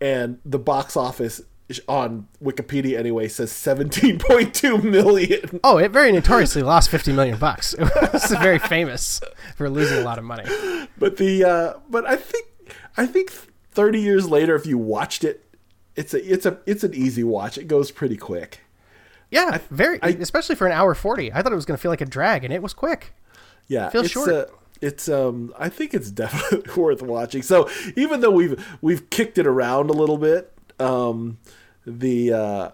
and the box office on Wikipedia anyway says seventeen point two million.
Oh, it very notoriously lost fifty million bucks. It was very famous for losing a lot of money.
But the uh, but I think I think thirty years later, if you watched it, it's a it's a it's an easy watch. It goes pretty quick.
Yeah, very I, especially for an hour forty. I thought it was going to feel like a drag, and it was quick.
Yeah, it feels short. Uh, it's um I think it's definitely worth watching. So even though we've we've kicked it around a little bit, um the uh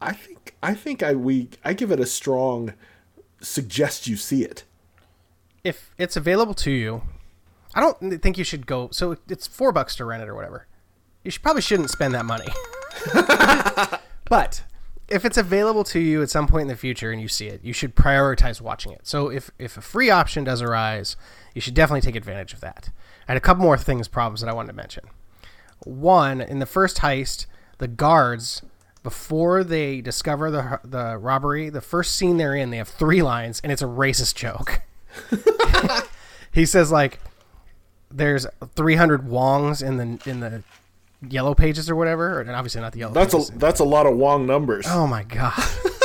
I think I think I we I give it a strong suggest you see it.
If it's available to you, I don't think you should go so it's 4 bucks to rent it or whatever. You should probably shouldn't spend that money. but if it's available to you at some point in the future and you see it, you should prioritize watching it. So if if a free option does arise, you should definitely take advantage of that. I had a couple more things problems that I wanted to mention. One, in the first heist, the guards before they discover the the robbery, the first scene they're in, they have three lines and it's a racist joke. he says like there's 300 wongs in the in the yellow pages or whatever, and obviously not the yellow.
That's
pages.
a that's a lot of Wong numbers.
Oh my god!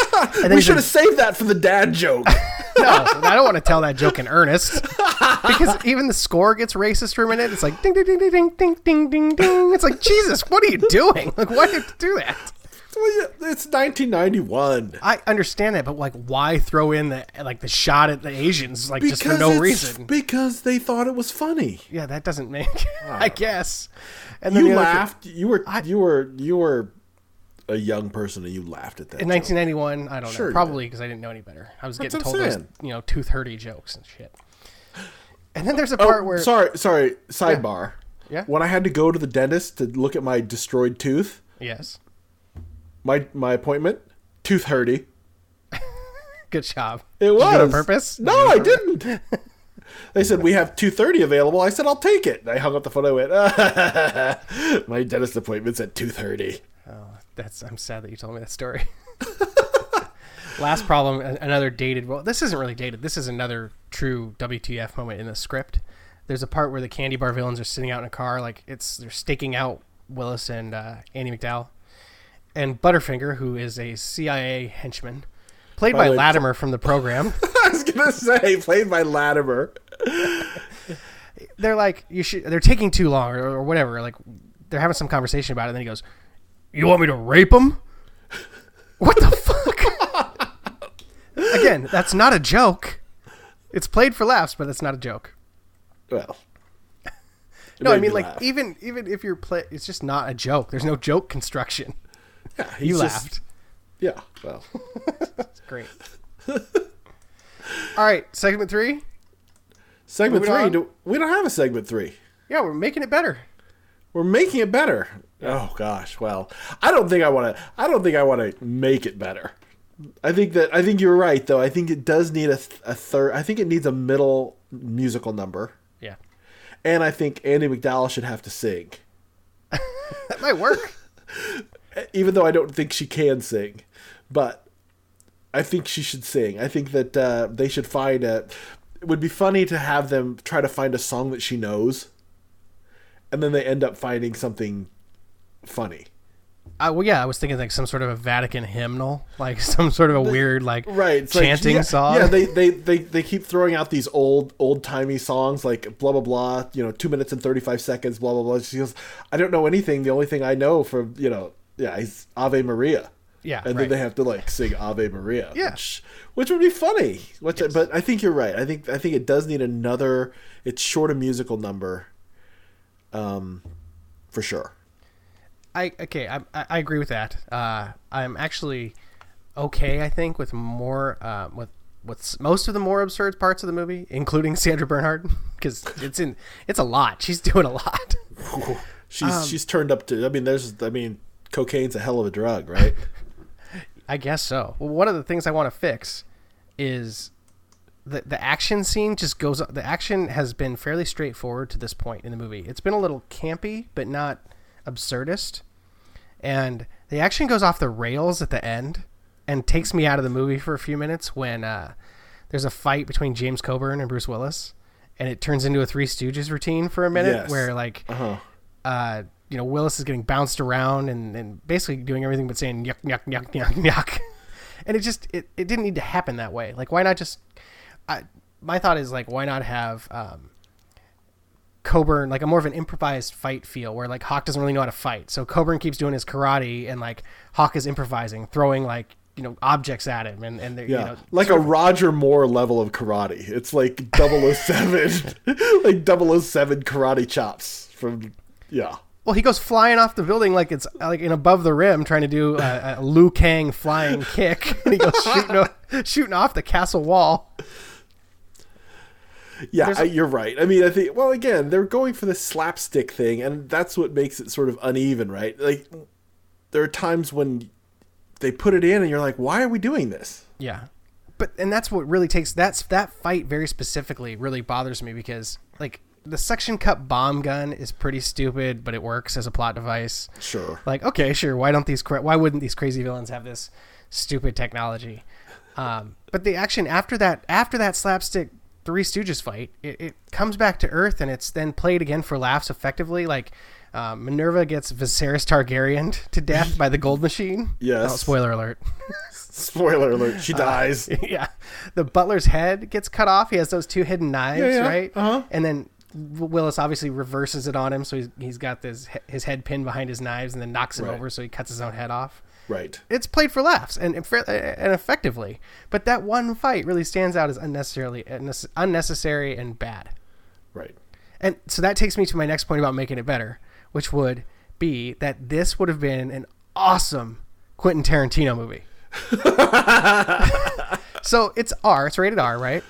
we should have saved that for the dad joke.
no, I don't want to tell that joke in earnest because even the score gets racist for a minute. It's like ding ding ding ding ding ding ding ding ding. It's like Jesus, what are you doing? Like why did you do that?
It's 1991.
I understand that, but like, why throw in the like the shot at the Asians like because just for no reason?
Because they thought it was funny.
Yeah, that doesn't make. I ah. guess.
And you laughed. You were I, you were you were a young person and you laughed at that.
In 1991, I don't sure know. Probably because I didn't know any better. I was That's getting told those you know tooth hurty jokes and shit. And then there's a oh, part oh, where
sorry sorry sidebar. Yeah. yeah. When I had to go to the dentist to look at my destroyed tooth.
Yes.
My my appointment tooth hurty.
Good job.
It was
on purpose.
No, I didn't. They said we have two thirty available. I said I'll take it. I hung up the phone. I went, my dentist appointment's at two thirty.
Oh, that's. I'm sad that you told me that story. Last problem, another dated. Well, this isn't really dated. This is another true WTF moment in the script. There's a part where the candy bar villains are sitting out in a car, like it's they're staking out Willis and uh, Andie MacDowell, and Butterfinger, who is a CIA henchman, played by, by Lattimer from the program.
I was gonna say, played by Lattimer.
they're like, you should. They're taking too long, or, or whatever. Like, they're having some conversation about it. And then he goes, "You want me to rape him?" what the fuck? Again, that's not a joke. It's played for laughs, but it's not a joke.
Well,
no, I mean like laugh. even even if you're play, it's just not a joke. There's no joke construction.
Yeah, you just, laughed. Yeah, well,
that's great. All right, segment three.
Segment Moving three. Do, we don't have a segment three.
Yeah, we're making it better.
We're making it better. Oh gosh. Well, I don't think I want to. I don't think I want to make it better. I think that I think you're right though. I think it does need a, a third. I think it needs a middle musical number.
Yeah.
And I think Andie MacDowell should have to sing.
that might work.
Even though I don't think she can sing, but I think she should sing. I think that uh, they should find a it would be funny to have them try to find a song that she knows, and then they end up finding something funny.
Uh, well, yeah, I was thinking like some sort of a Vatican hymnal, like some sort of a weird like right chanting
like, yeah,
song.
Yeah, they, they they they keep throwing out these old old timey songs like blah blah blah. You know, two minutes and thirty five seconds. Blah blah blah. She goes, I don't know anything. The only thing I know from you know, yeah, is Ave Maria.
Yeah,
and
right.
then they have to like sing Ave Maria.
Yeah,
which, which would be funny. Which, yes. but I think you're right. I think I think it does need another. It's short a musical number. Um, for sure.
I okay. I I agree with that. Uh, I'm actually okay. I think with more uh, with with most of the more absurd parts of the movie, including Sandra Bernhard, because it's in it's a lot. She's doing a lot.
she's um, she's turned up to. I mean, there's. I mean, cocaine's a hell of a drug, right?
I guess so. Well, one of the things I want to fix is the the action scene just goes. The action has been fairly straightforward to this point in the movie. It's been a little campy, but not absurdist. And the action goes off the rails at the end and takes me out of the movie for a few minutes when uh, there's a fight between James Coburn and Bruce Willis. and it turns into a Three Stooges routine for a minute,
Yes.
where like,
Uh-huh.
uh, you know, Willis is getting bounced around and, and basically doing everything but saying yuck yuck yuck yuck yuck, and it just it, it didn't need to happen that way. Like, why not just? I, my thought is like, why not have um, Coburn like a more of an improvised fight feel where like Hawk doesn't really know how to fight, so Coburn keeps doing his karate and like Hawk is improvising, throwing like you know objects at him and and they're,
Yeah,
you know
like a Roger Moore level of karate. It's like 007, like 007 karate chops from yeah.
Well, he goes flying off the building like it's like in above the rim, trying to do a, a Liu Kang flying kick, and he goes shooting, shooting off the castle wall.
Yeah, you're right. I mean, I think well, again, they're going for the slapstick thing, and that's what makes it sort of uneven, right? Like there are times when they put it in, and you're like, why are we doing this?
Yeah, but and that's what really takes that's that fight very specifically really bothers me because like the suction cup bomb gun is pretty stupid, but it works as a plot device.
Sure.
Like, okay, sure. Why don't these? cra- Why wouldn't these crazy villains have this stupid technology? Um, but the action after that, after that slapstick Three Stooges fight, it, it comes back to Earth, and it's then played again for laughs effectively. Like um, Minerva gets Viserys Targaryen to death by the Gold Machine.
Yes.
Oh, spoiler alert.
Spoiler alert: she dies.
yeah. The butler's head gets cut off. He has those two hidden knives,
Yeah, yeah.
right?
Uh-huh.
And then Willis obviously reverses it on him, so he's he's got this his head pinned behind his knives, and then knocks him
Right.
over, so he cuts his own head off.
Right.
It's played for laughs and and, effectively, but that one fight really stands out as unnecessarily unnecessary and bad.
Right.
And so that takes me to my next point about making it better, which would be that this would have been an awesome Quentin Tarantino movie. so it's R, it's rated R, right?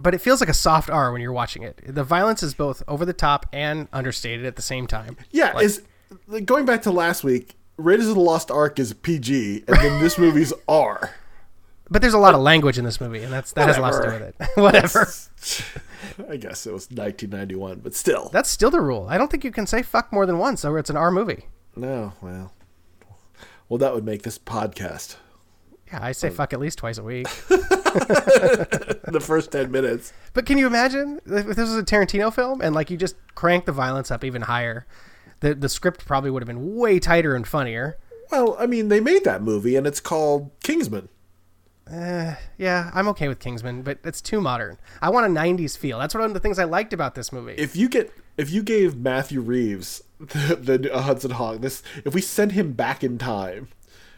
But it feels like a soft R when you're watching it. The violence is both over the top and understated at the same time.
Yeah. is like, going back to last week. Raiders of the Lost Ark is PG, and then this movie's R.
But there's a lot of language in this movie, and that's that has a lot to do with it. Whatever.
I guess it was 1991, but still.
That's still the rule. I don't think you can say fuck more than once, or it's an R movie.
No, well, well, that would make this podcast
Yeah, I say fuck at least twice a week.
the first 10 minutes.
But can you imagine if this was a Tarantino film and like you just crank the violence up even higher? The the script probably would have been way tighter and funnier.
Well, I mean, they made that movie, and it's called Kingsman.
Yeah, I'm okay with Kingsman, but it's too modern. I want a '90s feel. That's one of the things I liked about this movie.
If you get, if you gave Matthew Reeves the, the uh, Hudson Hawk this, if we sent him back in time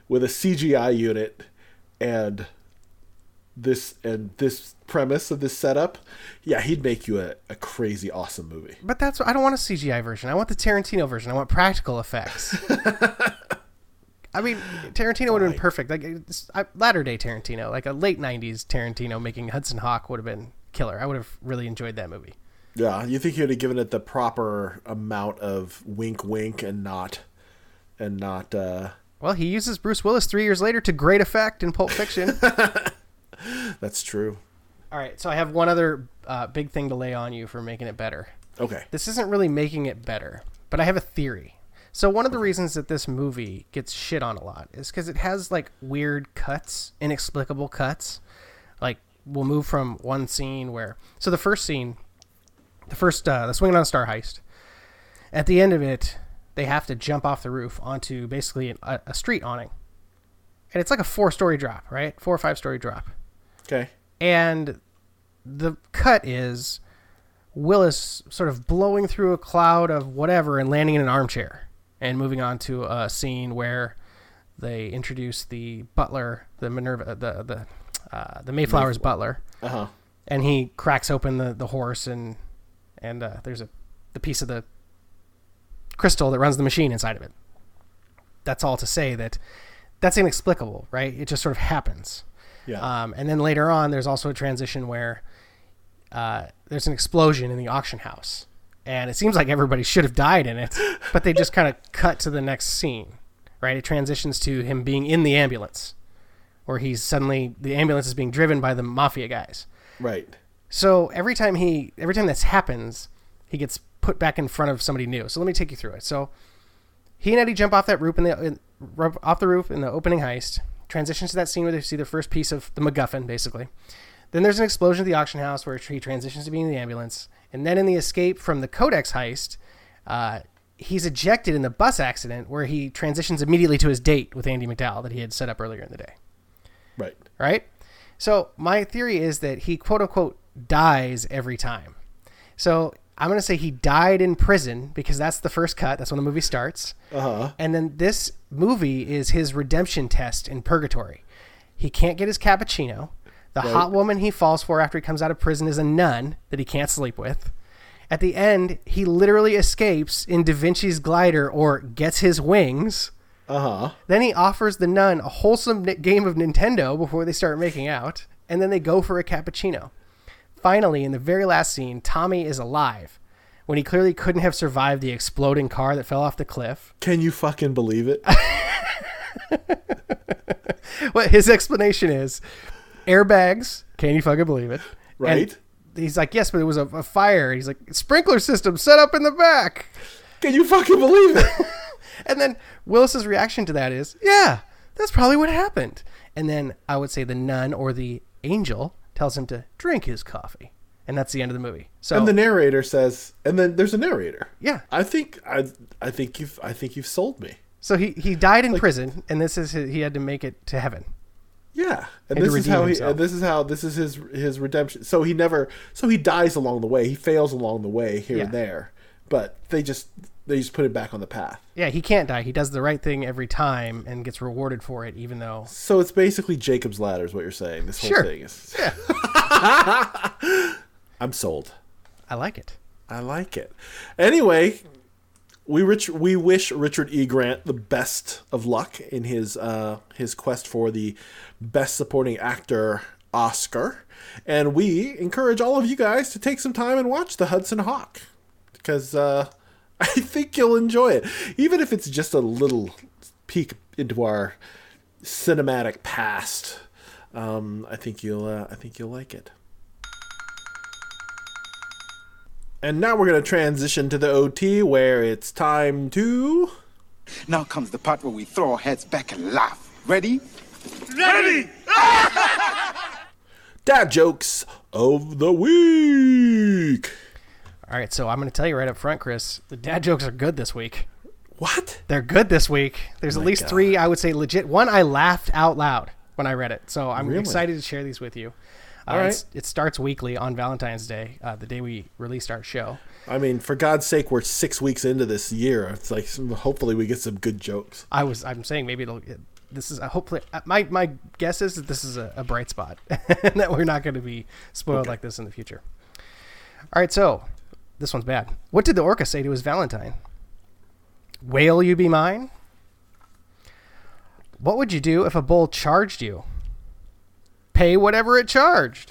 with a CGI unit and this and this premise of this setup, yeah, he'd make you a, a crazy awesome movie.
but that's I don't want a CGI version. I want the Tarantino version. I want practical effects. I mean, Tarantino would have been perfect. Like I- latter day Tarantino, like a late '90s Tarantino making Hudson Hawk would have been killer. I would have really enjoyed that movie.
Yeah, you think he would have given it the proper amount of wink, wink, and not, and not. uh
Well, he uses Bruce Willis three years later to great effect in Pulp Fiction.
That's true.
All right, so I have one other uh, big thing to lay on you for making it better.
Okay.
This isn't really making it better, but I have a theory. So one of the reasons that this movie gets shit on a lot is because it has like weird cuts, inexplicable cuts. Like we'll move from one scene where so the first scene, the first uh, the swinging on star heist. At the end of it, they have to jump off the roof onto basically a, a street awning, and it's like a four story drop, right? Four or five story drop
Okay.
And the cut is Willis sort of blowing through a cloud of whatever and landing in an armchair and moving on to a scene where they introduce the butler, the Minerva, the the uh, the Mayflower's butler,
Uh huh.
and he cracks open the, the horse and and uh, there's a the piece of the crystal that runs the machine inside of it. That's all to say that that's inexplicable, right? It just sort of happens.
Yeah.
Um, and then later on, there's also a transition where uh, there's an explosion in the auction house, and it seems like everybody should have died in it, but they just kind of cut to the next scene, right? It transitions to him being in the ambulance, where he's suddenly the ambulance is being driven by the mafia guys.
right.
So every time he, every time this happens, he gets put back in front of somebody new. So let me take you through it. So he and Eddie jump off that roof in the in, off the roof in the opening heist. Transitions to that scene where they see the first piece of the MacGuffin, basically. Then there's an explosion at the auction house where he transitions to being in the ambulance. And then in the escape from the Codex heist, uh, he's ejected in the bus accident where he transitions immediately to his date with Andie MacDowell that he had set up earlier in the day.
Right.
Right? So my theory is that he quote unquote dies every time. So I'm going to say he died in prison because that's the first cut. That's when the movie starts.
Uh-huh.
And then this movie is his redemption test in purgatory. He can't get his cappuccino. The
Right.
hot woman he falls for after he comes out of prison is a nun that he can't sleep with. At the end, he literally escapes in Da Vinci's glider or gets his wings.
Uh-huh.
Then he offers the nun a wholesome game of Nintendo before they start making out, and then they go for a cappuccino. Finally, in the very last scene, Tommy is alive when he clearly couldn't have survived the exploding car that fell off the cliff.
Can you fucking believe it?
What his explanation is airbags. Can you fucking believe it?
Right.
And he's like, yes, but it was a, a fire. He's like, sprinkler system set up in the back.
Can you fucking believe it?
And then Willis's reaction to that is, yeah, that's probably what happened. And then I would say the nun or the angel tells him to drink his coffee. And that's the end of the movie. So
and the narrator says, and then there's a narrator.
yeah.
I think I I think you've I think you've sold me.
So he, he died in prison and this is his, he had to make it to heaven.
Yeah, and this is how he.
himself.
And this is how this is his his redemption. So he never. So he dies along the way. He fails along the way here
Yeah.
and there. But they just they just put it back on the path.
Yeah, he can't die. He does the right thing every time and gets rewarded for it, even though
So it's basically Jacob's ladder, is what you're saying. This whole
Sure.
thing is. I'm sold.
I like it.
I like it. Anyway, we rich we wish Richard E. Grant the best of luck in his uh, his quest for the best supporting actor Oscar, and we encourage all of you guys to take some time and watch the Hudson Hawk because uh, I think you'll enjoy it, even if it's just a little peek into our cinematic past. Um, I think you'll uh, I think you'll like it. And now we're going to transition to the OT where it's time to.
Now comes the part where we throw our heads back and laugh. Ready? Ready!
Dad jokes of the week.
All right, so I'm going to tell you right up front, Chris, the dad jokes are good this week.
What?
They're good this week. There's at least
God.
three, I would say, legit. One I laughed out loud when I read it, so I'm
Really?
excited to share these with you. Uh,
All right.
It starts weekly on Valentine's Day, uh, the day we released our show.
I mean, for God's sake, we're six weeks into this year. It's like hopefully we get some good jokes.
I was, I'm saying maybe it'll. This is a hopefully uh, my my guess is that this is a, a bright spot, and that we're not going to be spoiled
Okay.
like this in the future. All right, so this one's bad. What did the orca say to his Valentine? Will you be mine? What would you do if a bull charged you? Pay whatever it charged.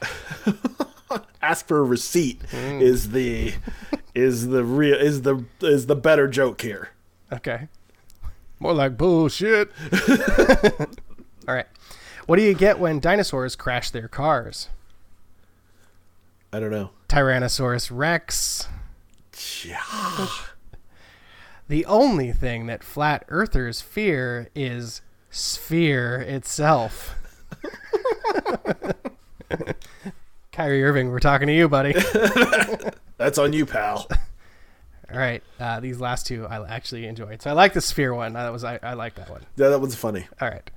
Ask for a receipt
Hmm.
is the is the real is the is the better joke here.
Okay. More like bullshit. All right. What do you get when dinosaurs crash their cars?
I don't know.
Tyrannosaurus Rex.
Yeah.
The only thing that flat earthers fear is sphere itself. Kyrie Irving, we're talking to you, buddy.
That's on you, pal.
All right, uh, these last two I actually enjoyed. So I like the sphere one. That was I, I like that one.
Yeah, that one's funny.
All right,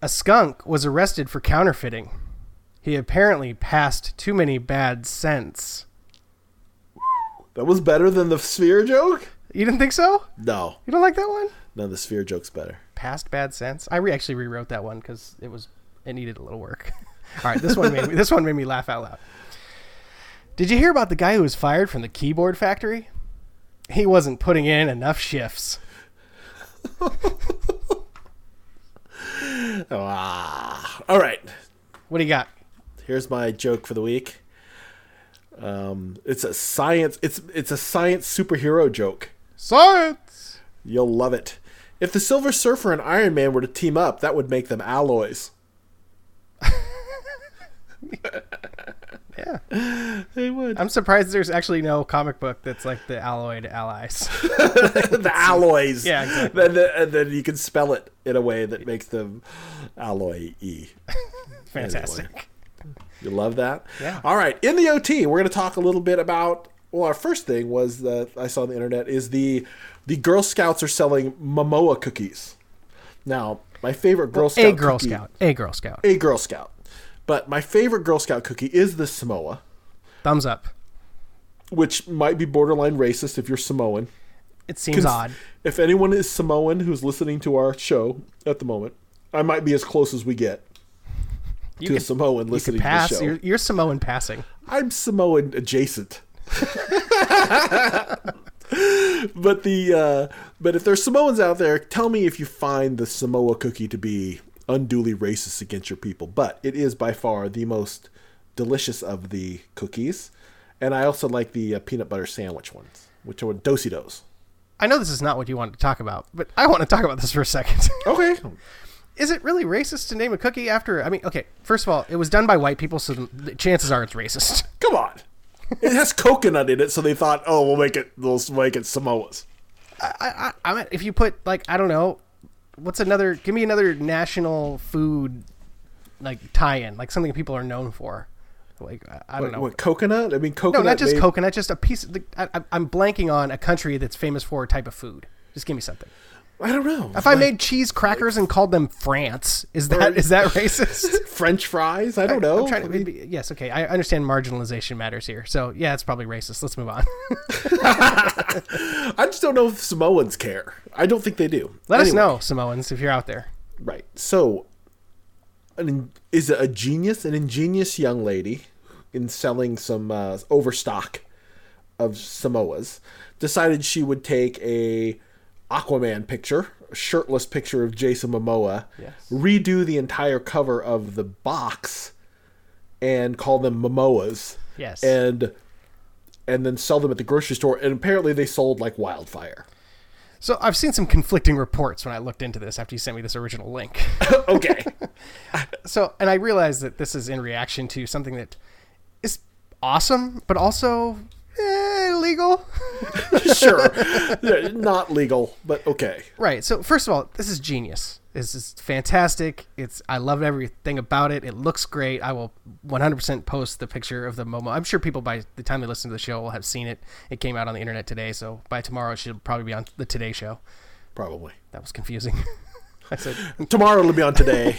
a skunk was arrested for counterfeiting. He apparently passed too many bad scents.
That was better than the sphere joke?
You didn't think so?
No.
You don't like that one?
No, the sphere joke's better.
Past bad sense. I re- actually rewrote that one because it was it needed a little work. All right, this one made me this one made me laugh out loud. Did you hear about the guy who was fired from the keyboard factory? He wasn't putting in enough shifts.
Ah. All right.
What do you got?
Here's my joke for the week. Um, it's a science. It's it's a science superhero joke.
Science.
You'll love it. If the Silver Surfer and Iron Man were to team up, that would make them alloys.
Yeah,
They would.
I'm surprised there's actually no comic book that's like the alloyed allies.
the alloys.
Yeah, exactly.
Then, the, and then you can spell it in a way that makes them alloy e.
Fantastic.
You love that?
Yeah.
All right. In the OT, we're going to talk a little bit about. Well, our first thing was that I saw on the internet is the the Girl Scouts are selling Momoa cookies. Now, my favorite Girl Scout
a Girl
cookie-
Scout. A Girl Scout.
a Girl Scout, but my favorite Girl Scout cookie is the Samoa,
Thumbs up.
which might be borderline racist if you're Samoan.
It seems odd.
If anyone is Samoan who's listening to our show at the moment, I might be as close as we get
You
to a
could,
Samoan listening to the
pass.
show.
You're, you're Samoan passing.
I'm Samoan adjacent. but the uh, but if there's Samoans out there, tell me if you find the Samoa cookie to be unduly racist against your people. But it is by far the most delicious of the cookies, and I also like the uh, peanut butter sandwich ones, which are Do-si-dos.
I know this is not what you wanted to talk about, but I want to talk about this for a second.
Okay.
is it really racist to name a cookie after? I mean, okay, first of all, it was done by white people, so the chances are it's racist.
Come on. It has coconut in it, so they thought, oh, we'll make it, we'll make it Samoas.
I, I, I mean, if you put like I don't know, what's another? Give me another national food like tie-in, like something people are known for. Like I, don't
What,
know.
what, coconut? I mean, coconut.
no, not just
made-
coconut, just a piece. Of the, I- I'm blanking on a country that's famous for a type of food. Just give me something.
I don't know.
If I made cheese crackers and called them France, is that is that racist?
French fries? I don't know.
I'm trying to,
I
maybe, yes, okay. I understand marginalization matters here. So yeah, it's probably racist. Let's move on.
I just don't know if Samoans care. I don't think they do.
Let us know, Samoans, if you're out there.
Right. So, an, is a genius, an ingenious young lady, in selling some uh, overstock of Samoas, decided she would take a Aquaman picture, shirtless picture of Jason Momoa,
Yes.
redo the entire cover of the box, and call them Momoas.
Yes.
And and then sell them at the grocery store. And apparently, they sold like wildfire.
So I've seen some conflicting reports when I looked into this after you sent me this original link.
okay.
so, and I realized that this is in reaction to something that is awesome, but also eh, illegal.
sure. Not legal, but okay.
Right. So first of all, this is genius. This is fantastic. It's I love everything about it. It looks great. I will 100% post the picture of the Momo. I'm sure people by the time they listen to the show will have seen it. It came out on the internet today, so by tomorrow it should probably be on the Today Show.
Probably.
That was confusing. I said,
Tomorrow it'll be on today,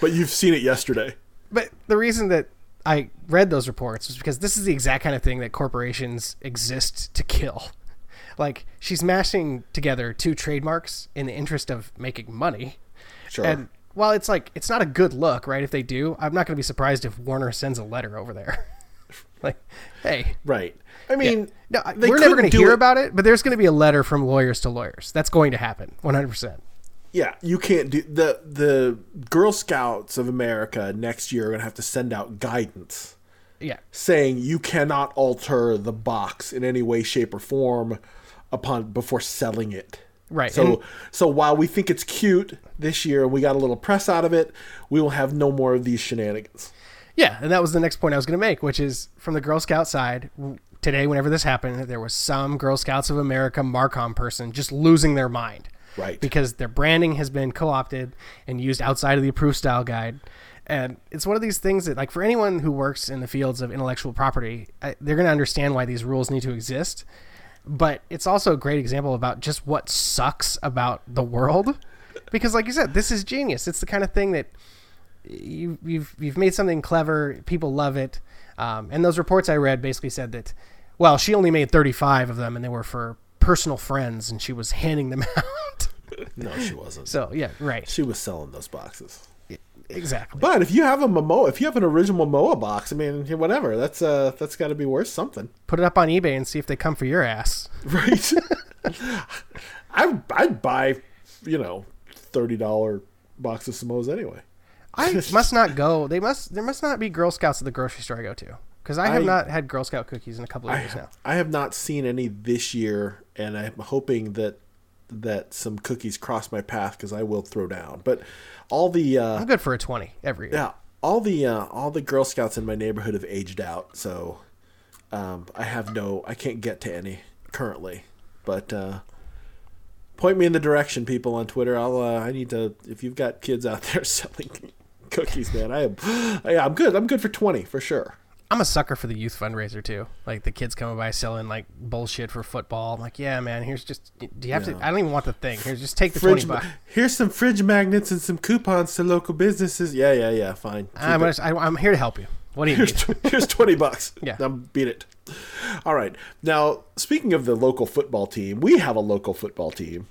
but you've seen it yesterday.
but the reason that I read those reports was because this is the exact kind of thing that corporations exist to kill. Like she's mashing together two trademarks in the interest of making money.
Sure.
And while it's like it's not a good look, right? If they do, I'm not going to be surprised if Warner sends a letter over there. like, hey,
right. I mean,
no, we're never going to hear
it-
about it, but there's going to be a letter from lawyers to lawyers. That's going to happen, 100. percent
Yeah, you can't do the the Girl Scouts of America next year are going to have to send out guidance
Yeah,
saying you cannot alter the box in any way shape or form upon before selling it.
Right,
So
and-
so while we think it's cute this year and we got a little press out of it, we will have no more of these shenanigans.
yeah, and that was the next point I was going to make, which is from the Girl Scout side. Today, whenever this happened, there was some Girl Scouts of America Marcom person just losing their mind.
Right.
because their branding has been co-opted and used outside of the approved style guide. And it's one of these things that like for anyone who works in the fields of intellectual property they're going to understand why these rules need to exist. But it's also a great example about just what sucks about the world. Because like you said this is genius. It's the kind of thing that you, you've you've made something clever. People love it. Um, and those reports i read basically said that well she only made 35 of them and they were for personal friends and she was handing them out
No, she wasn't.
so yeah, right,
she was selling those boxes.
exactly.
But if you have a Momoa, if you have an original Momoa box, I mean, whatever, that's uh, that's got to be worth something,
Put it up on eBay and see if they come for your ass.
right? I I'd buy, you know, thirty dollar box of Samoas anyway.
I must not go. They must. There must not be Girl Scouts at the grocery store I go to because I have
I-
not had Girl Scout cookies in a couple of years now.
I have not seen any this year, and I'm hoping that that some cookies cross my path because I will throw down. But all the uh,
I'm good for a twenty every year.
yeah, all the uh, all the Girl Scouts in my neighborhood have aged out, so um, I have no, I can't get to any currently. But uh, point me in the direction, people on Twitter. I'll, uh, I need to. If you've got kids out there selling cookies, man. I am. Yeah, I'm good. I'm good for twenty for sure.
I'm a sucker for the youth fundraiser too. Like the kids coming by selling like bullshit for football. I'm like, yeah, man. Here's just. Do you have to? I don't even want the thing. Here's just take the
Fridge.
twenty bucks.
Here's some fridge magnets and some coupons to local businesses. Yeah, yeah, yeah. Fine.
I'm, gonna, I, I'm here to help you. What do you
Here's,
need?
tw- here's 20 bucks.
Yeah.
Now beat it. All right. Now, speaking of the local football team, we have a local football team,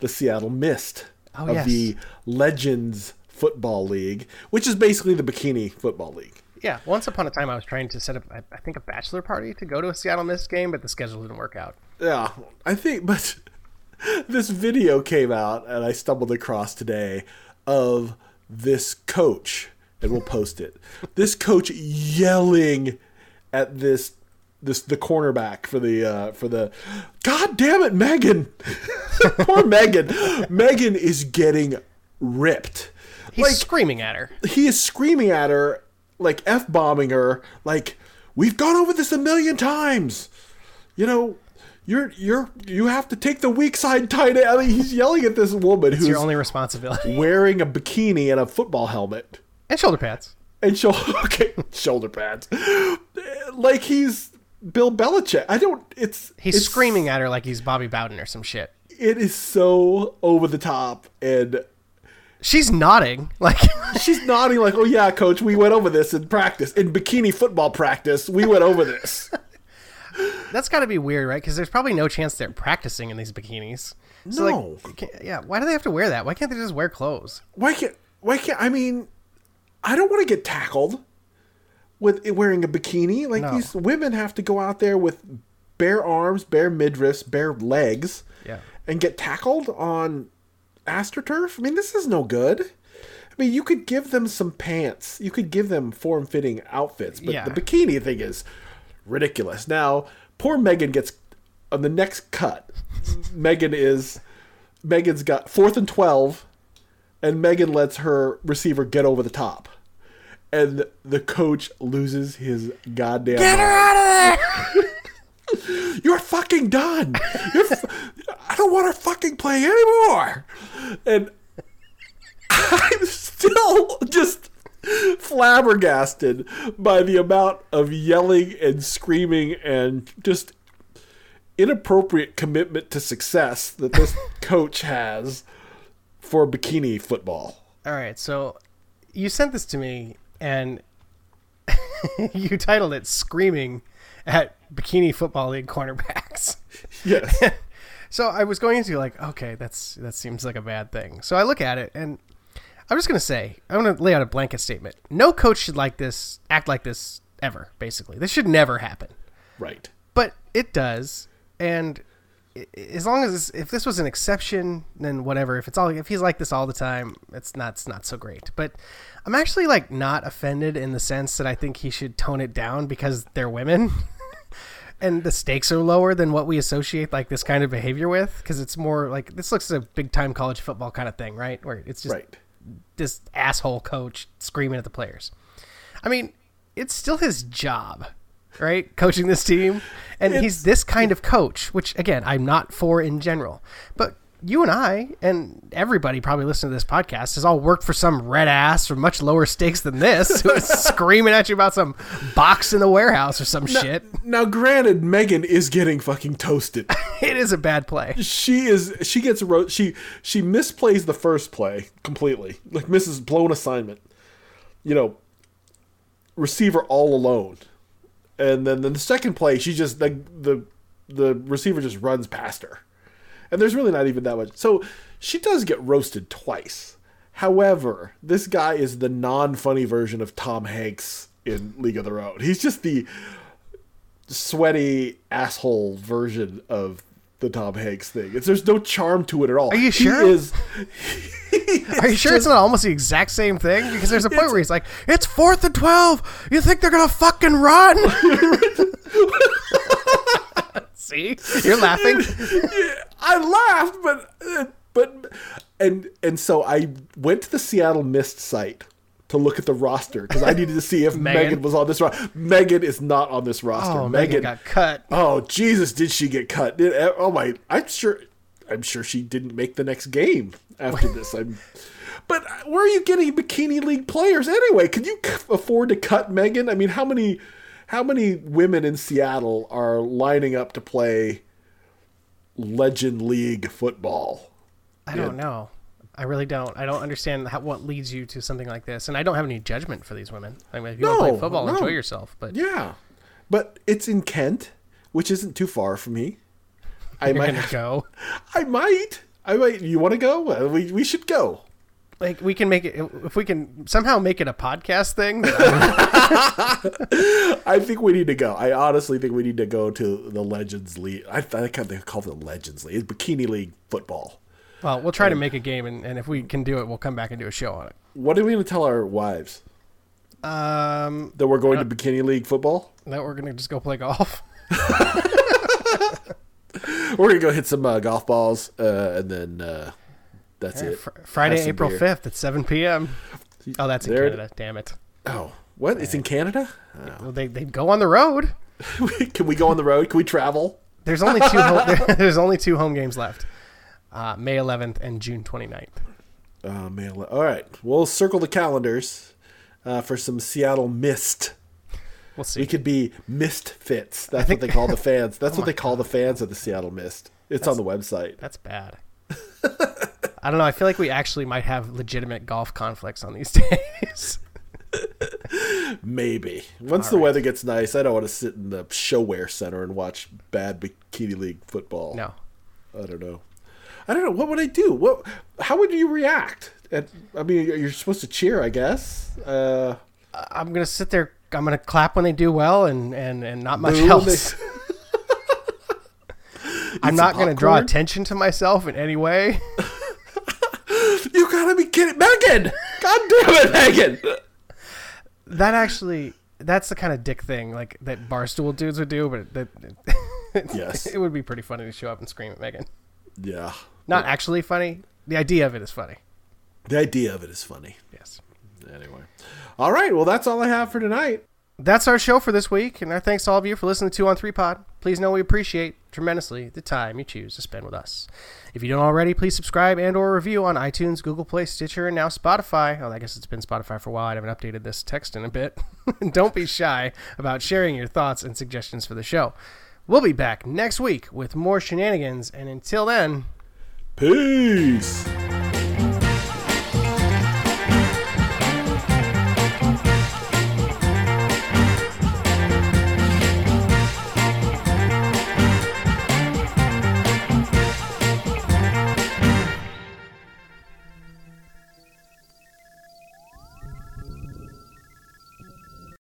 the Seattle Mist
Oh,
of
yes.
the Legends Football League, which is basically the Bikini Football League.
Yeah. Once upon a time, I was trying to set up, I, think, a bachelor party to go to a Seattle Mist game, but the schedule didn't work out.
Yeah, I think, but this video came out and I stumbled across today of this coach, and we'll post it. This coach yelling at this this the cornerback for the uh, for the God damn it, Megan! Poor Megan. Megan is getting ripped.
He's
Like
screaming at her.
he is screaming at her, like f bombing her, like we've gone over this a million times. You know, you're you're you have to take the weak side tight end. I mean, he's yelling at this woman
It's
who's
your only responsibility.
wearing a bikini and a football helmet
and shoulder pads.
and shoulder okay shoulder pads, like he's Bill Belichick. I don't. It's
He's
it's,
screaming at her like he's Bobby Bowden or some shit.
It is so over the top and.
She's nodding like
She's nodding like, "Oh yeah, coach, we went over this in practice in bikini football practice. We went over this."
that's got to be weird, right? Because there's probably no chance they're practicing in these bikinis. So,
No.
like, yeah. Why do they have to wear that? Why can't they just wear clothes?
Why can't? Why can't? I mean, I don't want to get tackled with wearing a bikini. Like
No.
these women have to go out there with bare arms, bare midriffs, bare legs,
Yeah.
and get tackled on astroturf. I mean, this is no good. I mean, you could give them some pants. You could give them form-fitting outfits, but
Yeah.
the bikini thing is ridiculous. Now, poor Megan gets on the next cut. Megan is Megan's got fourth and twelve, and Megan lets her receiver get over the top, and the coach loses his goddamn.
Get her
mind.
out of there!
You're fucking done. You're f- I don't want to fucking play anymore. And I'm still just flabbergasted by the amount of yelling and screaming and just inappropriate commitment to success that this coach has for bikini football.
All right, so you sent this to me, and you titled it "Screaming at Bikini Football League Cornerbacks."
Yes.
So I was going into like, okay, that's that seems like a bad thing. So I look at it, and I'm just gonna say, I'm gonna lay out a blanket statement. No coach should like this, act like this ever. Basically, this should never happen.
right.
but it does and as long as this, if this was an exception then whatever if it's all if he's like this all the time it's not it's not so great but i'm actually like not offended in the sense that i think he should tone it down because they're women and the stakes are lower than what we associate like this kind of behavior with because it's more like this looks like a big time college football kind of thing right where it's just
Right.
this asshole coach screaming at the players. I mean, it's still his job, right? Coaching this team. And he's this kind of coach, which again, I'm not for in general. But you and I and everybody probably listening to this podcast has all worked for some red ass for much lower stakes than this who is screaming at you about some box in the warehouse or some shit.
Now, granted, Megan is getting fucking toasted.
It is a bad play.
she is she gets ro- she she misplays the first play completely like misses blown assignment you know receiver all alone and then, then the second play she just the the the receiver just runs past her and there's really not even that much so she does get roasted twice however this guy is the non-funny version of tom hanks in league of their own he's just the sweaty asshole version of the Tom Hanks thing. It's there's no charm to it at all.
Are you
He
sure?
is.
Are you sure it's not almost the exact same thing? Because there's a point where he's like, "It's fourth and twelve. You think they're gonna fucking run?" See, you're laughing.
I laughed, but but and and so I went to the Seattle Mist site to look at the roster because I needed to see if
Megan?
Megan was on this roster. Megan is not on this roster.
Oh, Megan got cut.
Oh Jesus, did she get cut? Did, eh, oh my, I'm sure. I'm sure she didn't make the next game after this. I'm. But where are you getting bikini league players anyway? Can you afford to cut Megan? I mean, how many how many women in Seattle are lining up to play Legend League football?
I don't know. I really don't. I don't understand how, what leads you to something like this, and I don't have any judgment for these women. I mean, if you want to play football,
no.
enjoy yourself. But
Yeah, but it's in Kent, which isn't too far from me. I
you're
might.
gonna go.
I might. I might. You want to go? We we should go.
Like we can make it if we can somehow make it a podcast thing. I-
think we need to go. I honestly think we need to go to the Legends League. I think they call it the Legends League. It's Bikini League football.
well, we'll try to make a game, and, and if we can do it, we'll come back and do a show on it.
What are we going to tell our wives?
Um,
That we're going to Bikini League football?
that we're gonna just go play golf.
We're going to go hit some uh, golf balls, uh, and then uh, that's it.
Fr- Friday, April fifth at seven p.m. Oh, that's in
There it-
Canada. Damn it.
Oh, what? It's in Canada?
Well, they they go on the road.
Can we go on the road? Can we travel?
There's only two. home, there's only two home games left. Uh, May 11th and June 29th.
Uh, man, all right. We'll circle the calendars uh, for some Seattle Mist.
We'll see.
We could be Mist Fits. That's
think-
what they call the fans. That's what they call the fans of the Seattle Mist. It's on the website.
That's bad. I don't know. I feel like we actually might have legitimate golf conflicts on these days.
Maybe. Once the weather gets nice, I don't want to sit in the ShoWare center and watch bad bikini league football.
no.
I don't know. I don't know. What would I do? What? How would you react? At, I mean, you're supposed to cheer, I guess. Uh,
I'm gonna sit there. I'm gonna clap when they do well, and and and not much else.
they-
I'm not gonna draw attention to myself in any way.
you gotta be kidding, Megan! God damn it, Megan!
That actually, that's the kind of dick thing like that barstool dudes would do, but that.
Yes.
it would be pretty funny to show up and scream at Megan.
Yeah.
Not actually funny. The idea of it is funny.
The idea of it is funny.
Yes.
Anyway. All right. Well, that's all I have for tonight.
That's our show for this week, and our thanks to all of you for listening to Two on Three Pod. Please know we appreciate tremendously the time you choose to spend with us. If you don't already, please subscribe and or review on iTunes, Google Play, Stitcher, and now Spotify. Oh, I guess it's been Spotify for a while. I haven't updated this text in a bit. Don't be shy about sharing your thoughts and suggestions for the show. We'll be back next week with more shenanigans, and until then,
Peace.